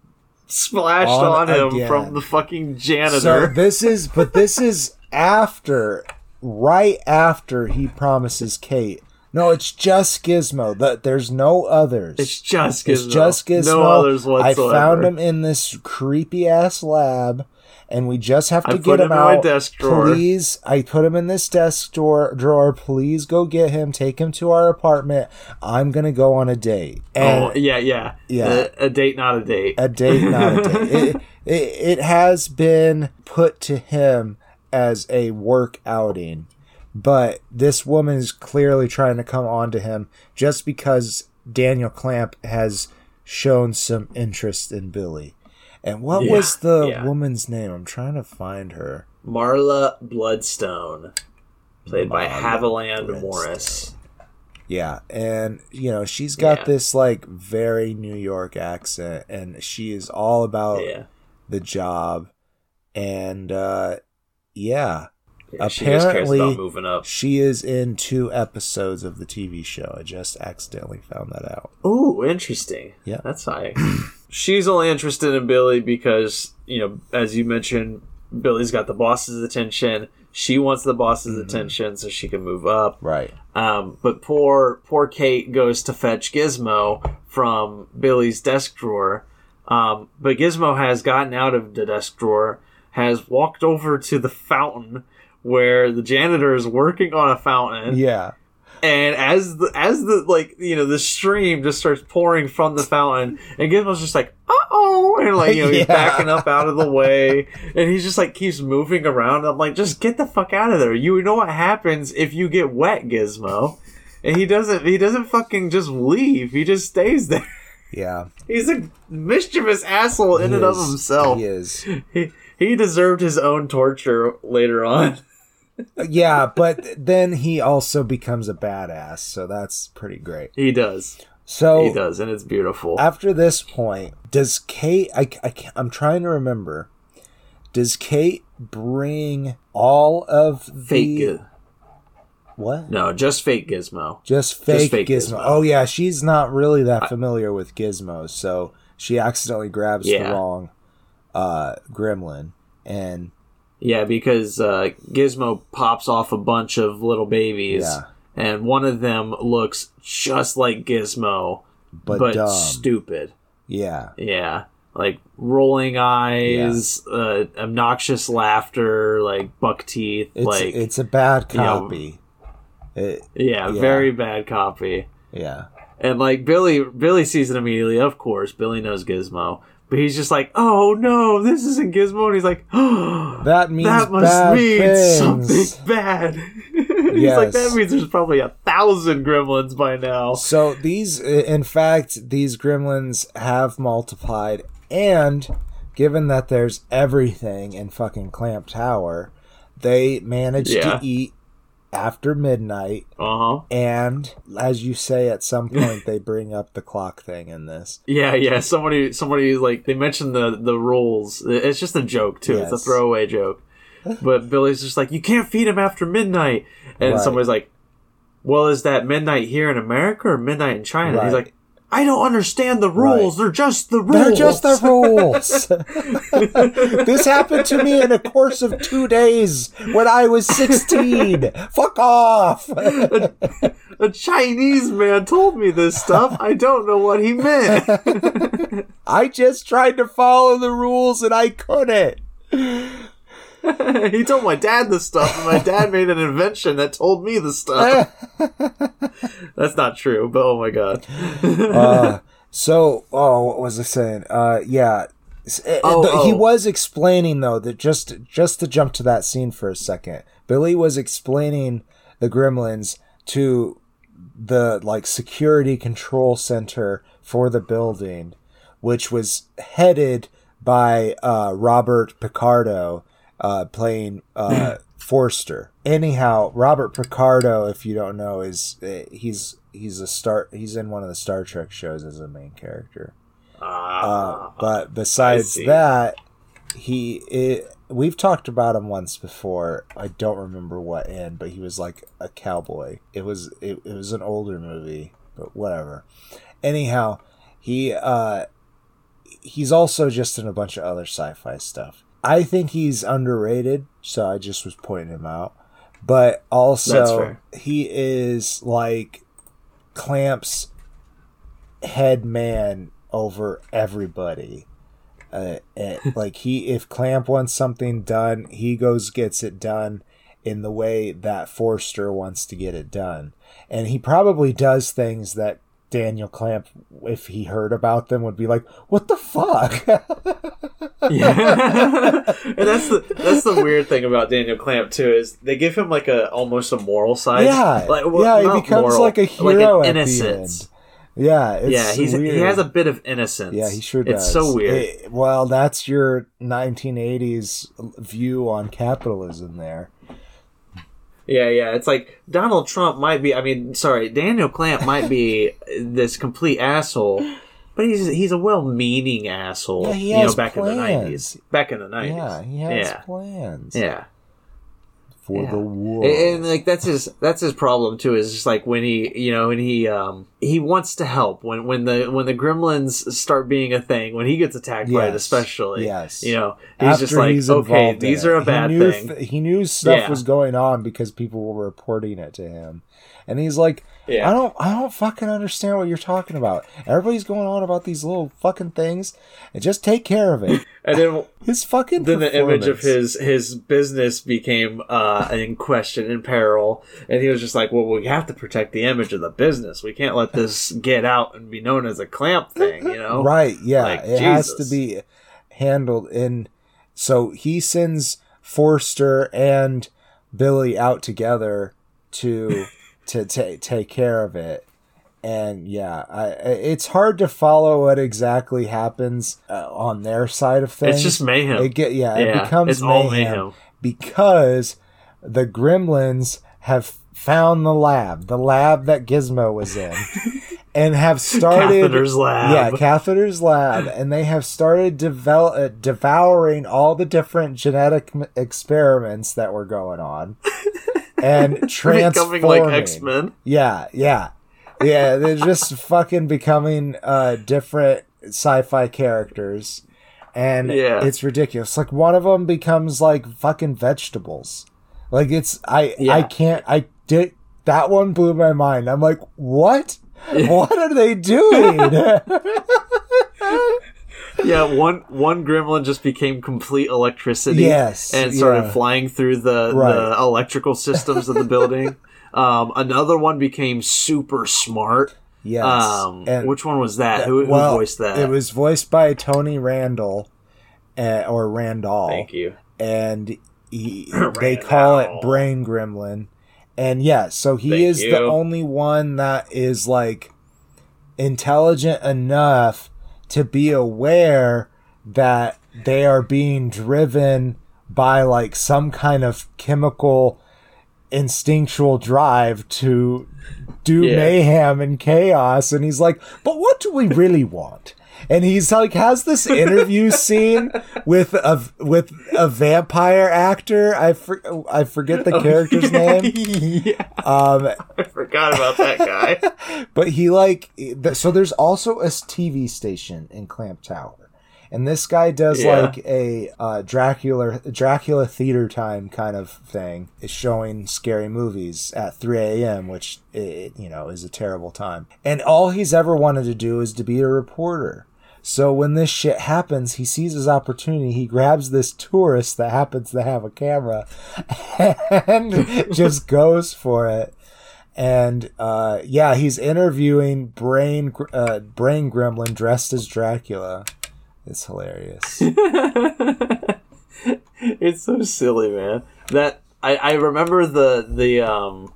splashed On on, him again. from the fucking janitor. So this is, but this is after, right after he promises Kate. No, it's just Gizmo. That there's no others. it's just Gizmo. It's just Gizmo. No others whatsoever. I found him in this creepy ass lab, and we just have to I get him, him out. desk drawer. Please, I put him in this desk drawer. Drawer. Please go get him. Take him to our apartment. I'm gonna go on a date. Oh, and oh, yeah, yeah. Yeah. A, a date, not a date. a date, not a date. It- it, it has been put to him as a work outing, but this woman is clearly trying to come on to him just because Daniel Clamp has shown some interest in Billy. And what Yeah, was the yeah. woman's name? I'm trying to find her. Marla Bloodstone, played by Haviland Bloodstone. Morris. Yeah, and you know she's got Yeah. this like very New York accent, and she is all about the job, and uh, yeah, yeah she just cares Apparently- about moving up. she is in two episodes of the TV show. I just accidentally found that out. Ooh, interesting. Yeah. That's high. She's only interested in Billy because, you know, as you mentioned, Billy's got the boss's attention. She wants the boss's Mm-hmm. attention so she can move up. Right. Um, but poor poor Kate goes to fetch Gizmo from Billy's desk drawer. Um, but Gizmo has gotten out of the desk drawer, has walked over to the fountain where the janitor is working on a fountain Yeah. And as the as the like you know the stream just starts pouring from the fountain and gizmo's just like uh-oh and like you know he's backing up out of the way and he just like keeps moving around. I'm like just get the fuck out of there. You know what happens if you get wet gizmo. And he doesn't he doesn't fucking just leave. He just stays there. Yeah. he's a mischievous asshole in He and of himself. He is. he, he deserved his own torture later on Yeah, but then he also becomes a badass, so that's pretty great. he does So he does and it's beautiful after this point, does Kate? I, I I'm trying to remember. Does Kate bring all of the fake what? no just fake gizmo Just fake, fake Gizmo. Gizmo. Oh yeah, she's not really that familiar with Gizmos, so she accidentally grabs Yeah. the wrong uh, gremlin, and Yeah, because uh, Gizmo pops off a bunch of little babies, Yeah. and one of them looks just like Gizmo, but, but, stupid. yeah, Yeah, like rolling eyes, uh, obnoxious laughter, like buck teeth, it's like it's a bad you know, copy. It, yeah, yeah. very bad copy. yeah, And like Billy, Billy sees it immediately. Of course, Billy knows Gizmo, but he's just like, "Oh no, this isn't Gizmo," and he's like, "Oh." that means that must mean things. something bad. He's Yes. like, that means there's probably a thousand gremlins by now. So these, in fact, these gremlins have multiplied, and given that there's everything in fucking Clamp Tower, they managed Yeah. to eat after midnight. Uh huh. And as you say, at some point they bring up the clock thing in this. Yeah, yeah. Somebody, somebody like they mentioned the the rules. It's just a joke too. It's a throwaway joke. But Billy's just like, you can't feed him after midnight, and Right. somebody's like, well, is that midnight here in America or midnight in China? And He's like, I don't understand the rules. They're just the rules. They're just the rules. this happened to me in a course of two days when I was 16. Fuck off. A Chinese man told me this stuff. I don't know what he meant. I just tried to follow the rules and I couldn't. he told my dad this stuff, and my dad made an invention that told me the stuff. That's not true, but oh my god. uh, so, oh, what was I saying? Uh, yeah. Uh, Oh, He oh. was explaining though that just just to jump to that scene for a second. Billy was explaining the gremlins to the like security control center for the building, which was headed by uh, Robert Picardo, uh, playing uh, Forster. Anyhow, Robert Picardo, if you don't know, is uh, he's he's a star. He's in one of the Star Trek shows as a main character. Uh, Ah, but besides that, he it, we've talked about him once before. I don't remember what in, but he was like a cowboy. It was it, it was an older movie, but whatever. Anyhow, he uh he's also just in a bunch of other sci-fi stuff. I think he's underrated, so I just was pointing him out. But also he is like Clamp's head man over everybody. Uh, like he, if Clamp wants something done, he goes gets it done in the way that Forster wants to get it done, and he probably does things that Daniel Clamp, if he heard about them, would be like, "What the fuck?" yeah, and that's the that's the weird thing about Daniel Clamp too is they give him like a almost a moral side. yeah, like, well, yeah, he becomes moral, like a like hero innocence. Yeah, it's yeah, he's weird. he has a bit of innocence. Yeah, he sure does. It's so weird. It- well, that's your 1980s view on capitalism there. Yeah, yeah. It's like Donald Trump might be. I mean, sorry, Daniel Clamp might be this complete asshole, but he's he's a well-meaning asshole. Yeah, he you know, has back in the plans. nineties. Back in the nineties. Yeah, he has yeah. plans Yeah. For Yeah. the war. And, and, like that's his that's his problem too. Is just like when he you know when he um he wants to help when when the when the gremlins start being a thing when he gets attacked by it especially Yes. you know he's After just like he's okay these are a He bad knew thing th- he knew stuff Yeah. was going on because people were reporting it to him, and he's like, Yeah. "I don't, I don't fucking understand what you're talking about. Everybody's going on about these little fucking things, and just take care of it." and then His fucking then the image of his his business became uh in question in peril and he was just like well we have to protect the image of the business we can't let this get out and be known as a clamp thing you know Right, yeah. Like, it has to be handled in so he sends Forster and Billy out together to to ta take care of it. And yeah, I, it's hard to follow what exactly happens uh, on their side of things. it's just mayhem it get yeah, it becomes it's all mayhem, mayhem. because the gremlins have found the lab, the lab that Gizmo was in, and have started Catheter's lab. yeah, Catheter's lab, and they have started develop, uh, devouring all the different genetic m- experiments that were going on, and transforming. becoming like x-men Yeah, yeah, yeah. They're just fucking becoming uh, different sci-fi characters, and Yeah. it's ridiculous. Like one of them becomes like fucking vegetables. Like it's I I can't I did that one blew my mind. I'm like, what? What are they doing? yeah one one gremlin just became complete electricity Yes, and started yeah. flying through the, Right. the electrical systems of the building um another one became super smart yes. um And- which one was that who, who well, voiced that It was voiced by Tony Randall, uh, or Randall. thank you and he, they call it brain gremlin and yeah so he Thank is the only one that is like intelligent enough to be aware that they are being driven by like some kind of chemical instinctual drive to do Yeah. mayhem and chaos and he's like but what do we really want and he's like has this interview scene with a with a vampire actor? I for, i forget the character's name. Yeah um i forgot about that guy. But he like so there's also a tv station in clamp tower and this guy does Yeah. like a uh, Dracula Dracula theater time kind of thing, is showing scary movies at 3 a.m., which it, you know is a terrible time. And all he's ever wanted to do is to be a reporter. So when this shit happens, he sees his opportunity. He grabs this tourist that happens to have a camera, and just goes for it and uh, yeah, he's interviewing Brain uh, Brain Gremlin dressed as Dracula. It's hilarious. it's so silly, man. That I, I remember the the um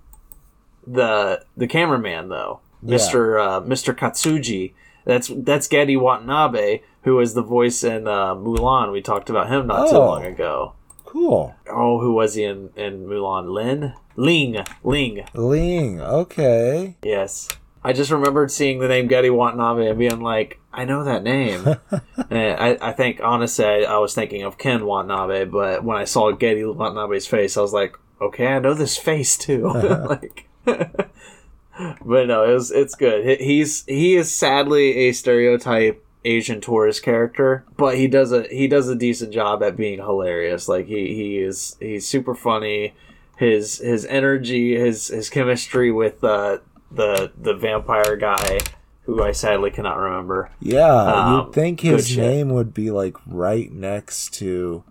the the cameraman though, Yeah. Mister uh, Mister Katsuji. That's that's Gedde Watanabe, who was the voice in uh, Mulan. We talked about him not too Oh. long ago. cool. Oh, who was he in in Mulan? Lin Ling Ling. Ling. Okay. Yes. I just remembered seeing the name Gedde Watanabe and being like, I know that name. and I, I think, honestly, I, I was thinking of Ken Watanabe, but when I saw Gedde Watanabe's face, I was like, okay, I know this face too. like, but no, it was, it's good. He- He's he is sadly a stereotype Asian tourist character, but he does a he does a decent job at being hilarious. Like he he is he's super funny. His his energy, his his chemistry with uh, the the vampire guy, who I sadly cannot remember. Yeah, Um, you'd think his shit. name would be like right next to.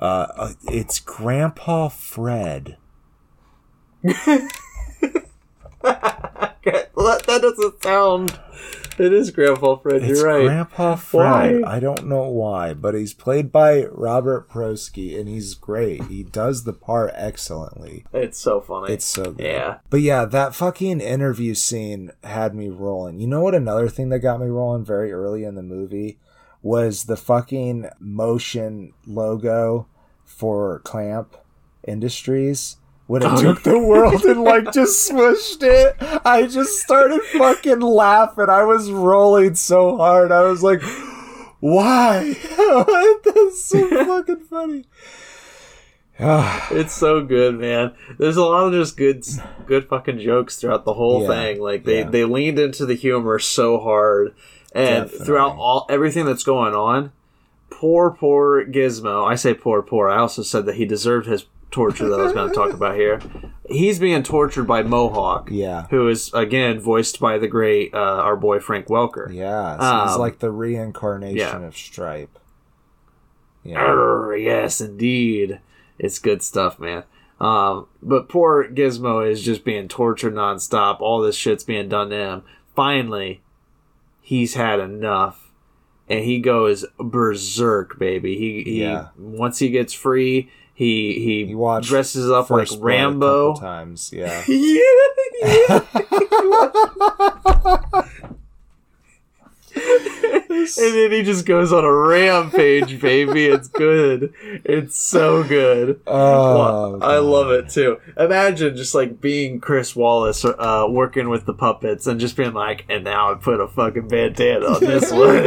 Uh, uh, it's Grandpa Fred. That, that doesn't sound. It is Grandpa Fred. It's You're right. Grandpa Fred. Why? I don't know why, but he's played by Robert Prosky, and he's great. He does the part excellently. It's so funny. It's so good. yeah. But yeah, that fucking interview scene had me rolling. You know what? Another thing that got me rolling very early in the movie was the fucking motion logo for Clamp Industries. When it took the world and like just smushed it, I just started fucking laughing. I was rolling so hard. I was like, why? That's so fucking funny. It's so good, man. There's a lot of just good, good fucking jokes throughout the whole Yeah, thing. Like they yeah. they leaned into the humor so hard, and Definitely. throughout all everything that's going on, poor poor Gizmo. I say poor poor. I also said that he deserved his torture that I was going to talk about here. He's being tortured by Mohawk, yeah. who is again voiced by the great uh, our boy Frank Welker. Yeah, so he's Um, like the reincarnation yeah. of Stripe. Yeah. Arr, yes, indeed. It's good stuff, man. Um, but poor Gizmo is just being tortured nonstop. All this shit's being done to him. Finally, he's had enough, and he goes berserk, baby. He, he Yeah. once he gets free, he he, watched dresses up like Rambo. times, yeah. yeah, yeah. and then he just goes on a rampage, baby. It's good. It's so good. Oh, I love it too. Imagine just like being Chris Walas, uh, working with the puppets, and just being like, "And now I put a fucking bandana on this one.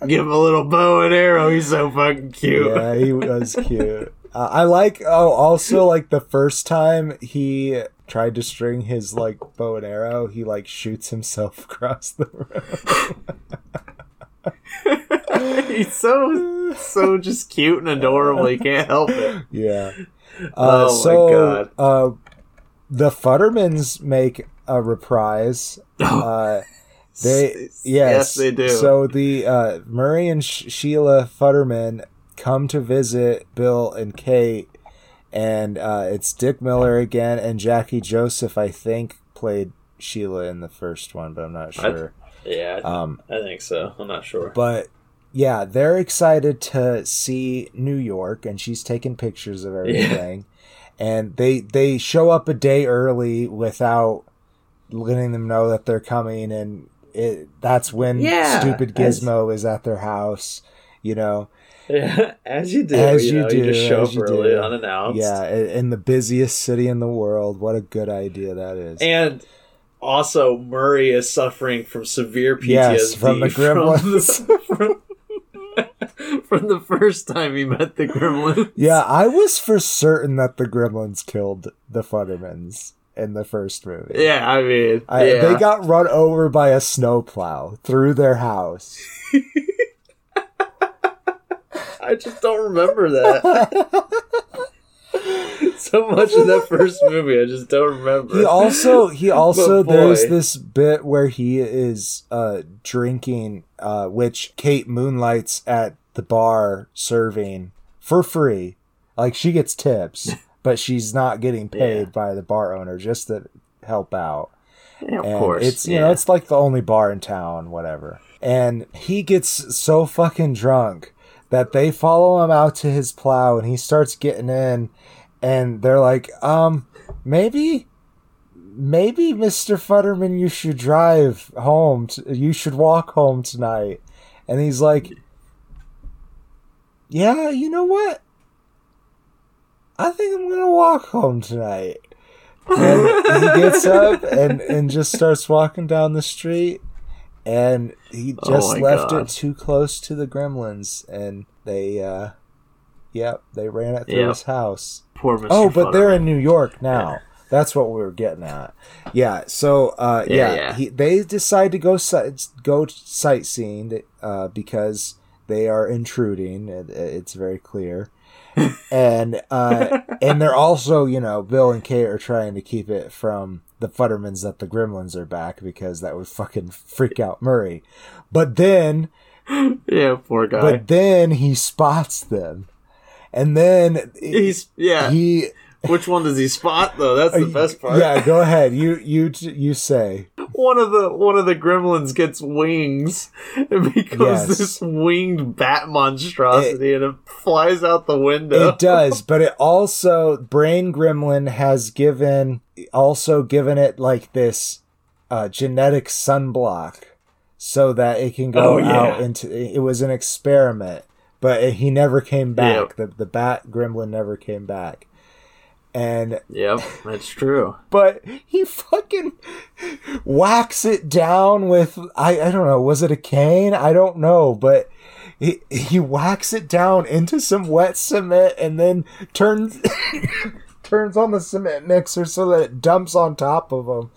Give him a little bow and arrow. He's so fucking cute." Yeah, he was cute. Uh, I like. Oh, also like the first time he tried to string his like bow and arrow, he like shoots himself across the room. He's so so just cute and adorable. He can't help it. Yeah. Uh, Oh my so, God. Uh, the Futtermans make a reprise. Uh, They yes, yes, they do. So the uh, Murray and Sh- Sheila Futterman come to visit Bill and Kate, and uh, it's Dick Miller again and Jackie Joseph. I think played Sheila in the first one, but I'm not I- sure. yeah, Um, I think so. I'm not sure. but yeah, they're excited to see New York, and she's taking pictures of everything. And they they show up a day early without letting them know that they're coming, and it that's when Yeah, stupid as- Gizmo is at their house. You know, Yeah, as you do. As you, you know, do, You just show up early, do. unannounced. yeah, in the busiest city in the world. What a good idea that is. And also, Murray is suffering from severe PTSD Yes, from the gremlins. From, from the first time he met the gremlins. yeah, I was for certain that the Gremlins killed the Futtermans in the first movie. Yeah, I mean, I, yeah. They got run over by a snowplow through their house. I just don't remember that. so much in that first movie, I just don't remember. He also he also there's this bit where he is uh drinking uh which Kate moonlights at the bar serving for free. Like she gets tips, but she's not getting paid Yeah. by the bar owner just to help out. yeah, of and course. it's you yeah. know it's like the only bar in town whatever and he gets so fucking drunk that they follow him out to his plow and he starts getting in and they're like um maybe maybe mr futterman you should drive home you should walk home tonight. And he's like yeah you know what? I think i'm gonna walk home tonight. And he gets up and, and just starts walking down the street and he Oh just my left God. it too close to the gremlins and they uh yep they ran it through Yep. his house Poor Mr. oh but they're in new york now that's what we were getting at yeah so uh Yeah, yeah, yeah. He, they decide to go sight go sightseeing uh because they are intruding It- it's very clear and uh and they're also you know bill and kate are trying to keep it from the futtermans that the gremlins are back because that would fucking freak out murray but then yeah, poor guy. but then he spots them and then He's yeah. he Which one does he spot though? That's the best part. Yeah, go ahead. You you you say. One of the one of the gremlins gets wings and becomes Yes. this winged bat monstrosity and it flies out the window. It does, but it also Brain Gremlin has given also given it like this uh, genetic sunblock so that it can go Oh, yeah. out into. It was an experiment, but it, he never came back. The the bat Gremlin never came back, and Yep, that's true. but he fucking whacks it down with I I don't know was it a cane I don't know but he he whacks it down into some wet cement and then turns turns on the cement mixer so that it dumps on top of him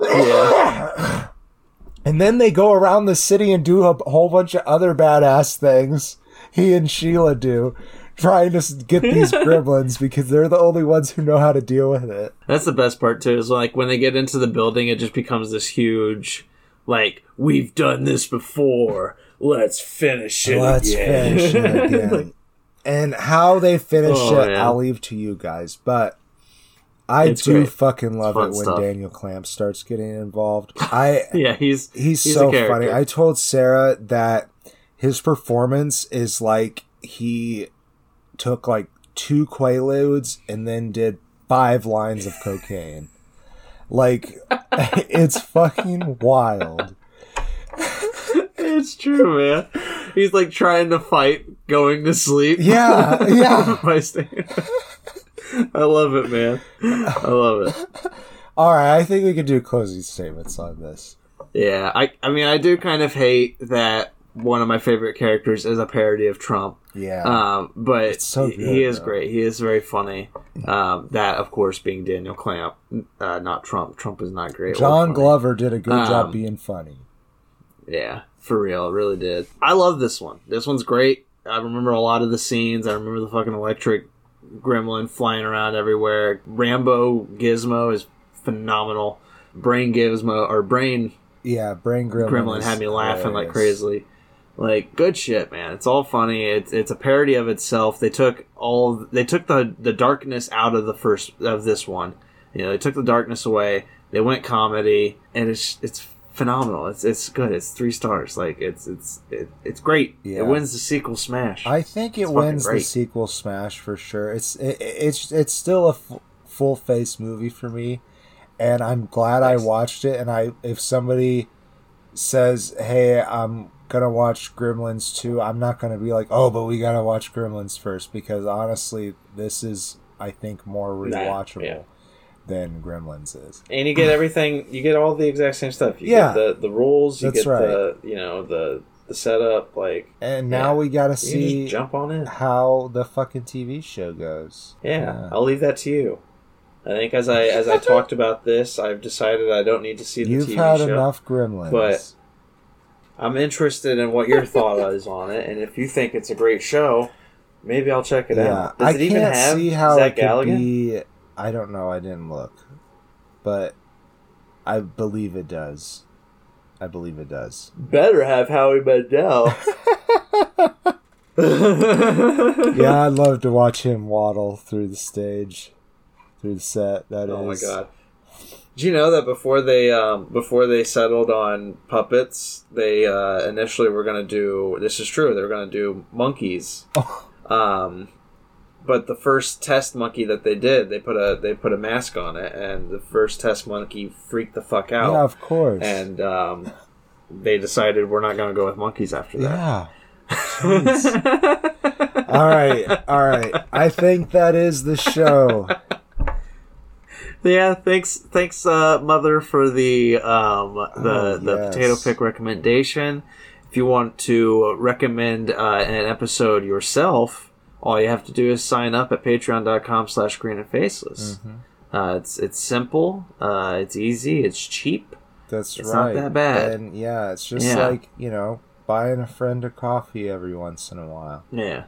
Yeah. and then they go around the city and do a whole bunch of other badass things he and Sheila do trying to get these gremlins because they're the only ones who know how to deal with it That's the best part too. Is like when they get into the building, it just becomes this huge, like we've done this before. Let's finish it. Let's again." finish it again. and how they finish Oh, it, yeah. I'll leave to you guys. But I It's do great. fucking love it when stuff. Daniel Clamp starts getting involved. I yeah, he's he's, he's so a funny. I told Sarah that his performance is like he took like two quaaludes and then did five lines of cocaine. Like it's fucking wild. it's true, man. He's like trying to fight going to sleep. Yeah, yeah. By staying- I love it, man. I love it. All right, I think we could do closing statements on this. Yeah, I I mean I do kind of hate that one of my favorite characters is a parody of Trump. Yeah. Um, but so he, good, he is though. great. He is very funny. Um, that of course being Daniel Clamp, uh, not Trump. Trump is not great. John. Glover did a good Um, job being funny. Yeah, for real, really did. I love this one. This one's great. I remember a lot of the scenes. I remember the fucking electric gremlin flying around everywhere. Rambo Gizmo is phenomenal. Brain Gizmo or Brain Yeah, Brain Gremlin. Gremlin had me laughing like hilarious. crazily. Like good shit, man. It's all funny. It's it's a parody of itself. They took all they took the the darkness out of the first of this one. You know, they took the darkness away. They went comedy, and it's it's phenomenal. It's it's good. It's three stars. Like it's it's it, it's great. Yeah. It wins the sequel smash. I think it It's wins the sequel smash for sure. It's it, it's it's still a f- full face movie for me, and I'm glad I watched it. And I if somebody says, "Hey, I'm gonna watch Gremlins 2, I'm not gonna be like, "Oh, but we gotta watch Gremlins first because honestly, this is I think more Nah, rewatchable yeah. than Gremlins is. and you get everything. You get all the exact same stuff. You Yeah. get the the rules. You That's get right. the you know the the setup. Like And now Yeah. we gotta see jump on in. how the fucking TV show goes. Yeah, I'll leave that to you. I think as I as I talked about this, I've decided I don't need to see the You've TV had show. enough Gremlins. But- I'm interested in what your thought is on it, and if you think it's a great show, maybe I'll check it yeah, out. Does I it even can't have see how Zach it could Galligan? be. I don't know. I didn't look, but I believe it does. I believe it does. Better have Howie Mandel. yeah, I'd love to watch him waddle through the stage, through the set. That is. Oh my god. Did you know that before they um, before they settled on puppets, they uh, initially were going to do this is true. They were going to do monkeys. Oh. Um, but the first test monkey that they did, they put a they put a mask on it, and the first test monkey freaked the fuck out, Yeah, of course. and um, they decided we're not going to go with monkeys after that. yeah. All right, all right. I think that is the show. Yeah, thanks, thanks, uh, mother, for the um, the Oh, the yes. potato pick recommendation. If you want to recommend uh, an episode yourself, all you have to do is sign up at patreon.com slash green and faceless. Mm-hmm. Uh, it's it's simple, uh, it's easy, it's cheap. That's right. Not that bad. And yeah, it's just Yeah. like you know, buying a friend a coffee every once in a while. Yeah,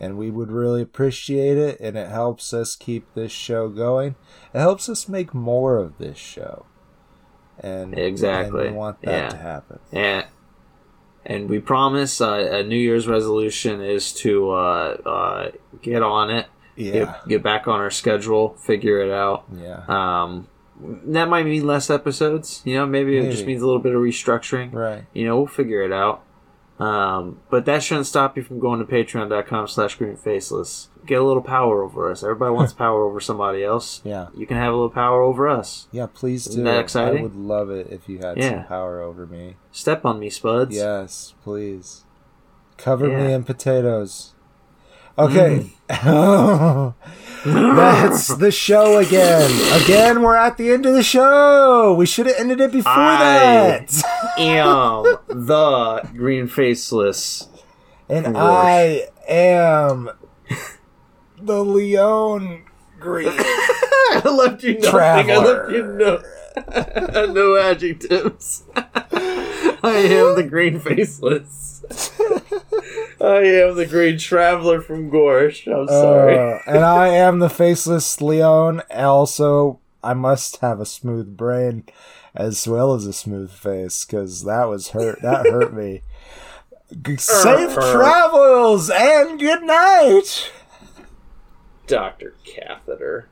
and we would really appreciate it and it helps us keep this show going it helps us make more of this show and Exactly. and we want that Yeah. to happen and and we promise uh, a New Year's resolution is to uh, uh, get on it Yeah. Get, get back on our schedule, figure it out. Yeah. Um, that might mean less episodes. You know, maybe, it just means a little bit of restructuring. Right. You know, we'll figure it out. Um, but that shouldn't stop you from going to patreon.com slash greenfaceless. Get a little power over us. Everybody wants power over somebody else. Yeah. You can have a little power over us. Yeah, please do. Isn't that exciting? I would love it if you had Yeah. some power over me. Step on me, Spuds. Yes, please. Cover me in potatoes. Okay. Mm. That's the show again. Again, we're at the end of the show. We should have ended it before that. I- that. am the green faceless. And. I am the Leon Green. I left you nothing. Traveler. I left you no, no adjectives. I am the green faceless. I am the green traveler from Gorsh. I'm sorry. Uh, and I am the faceless Leon. Also, I must have a smooth brain as well as a smooth face because that was hurt. That hurt me. Safe Uh, uh. travels and good night. Doctor Catheter.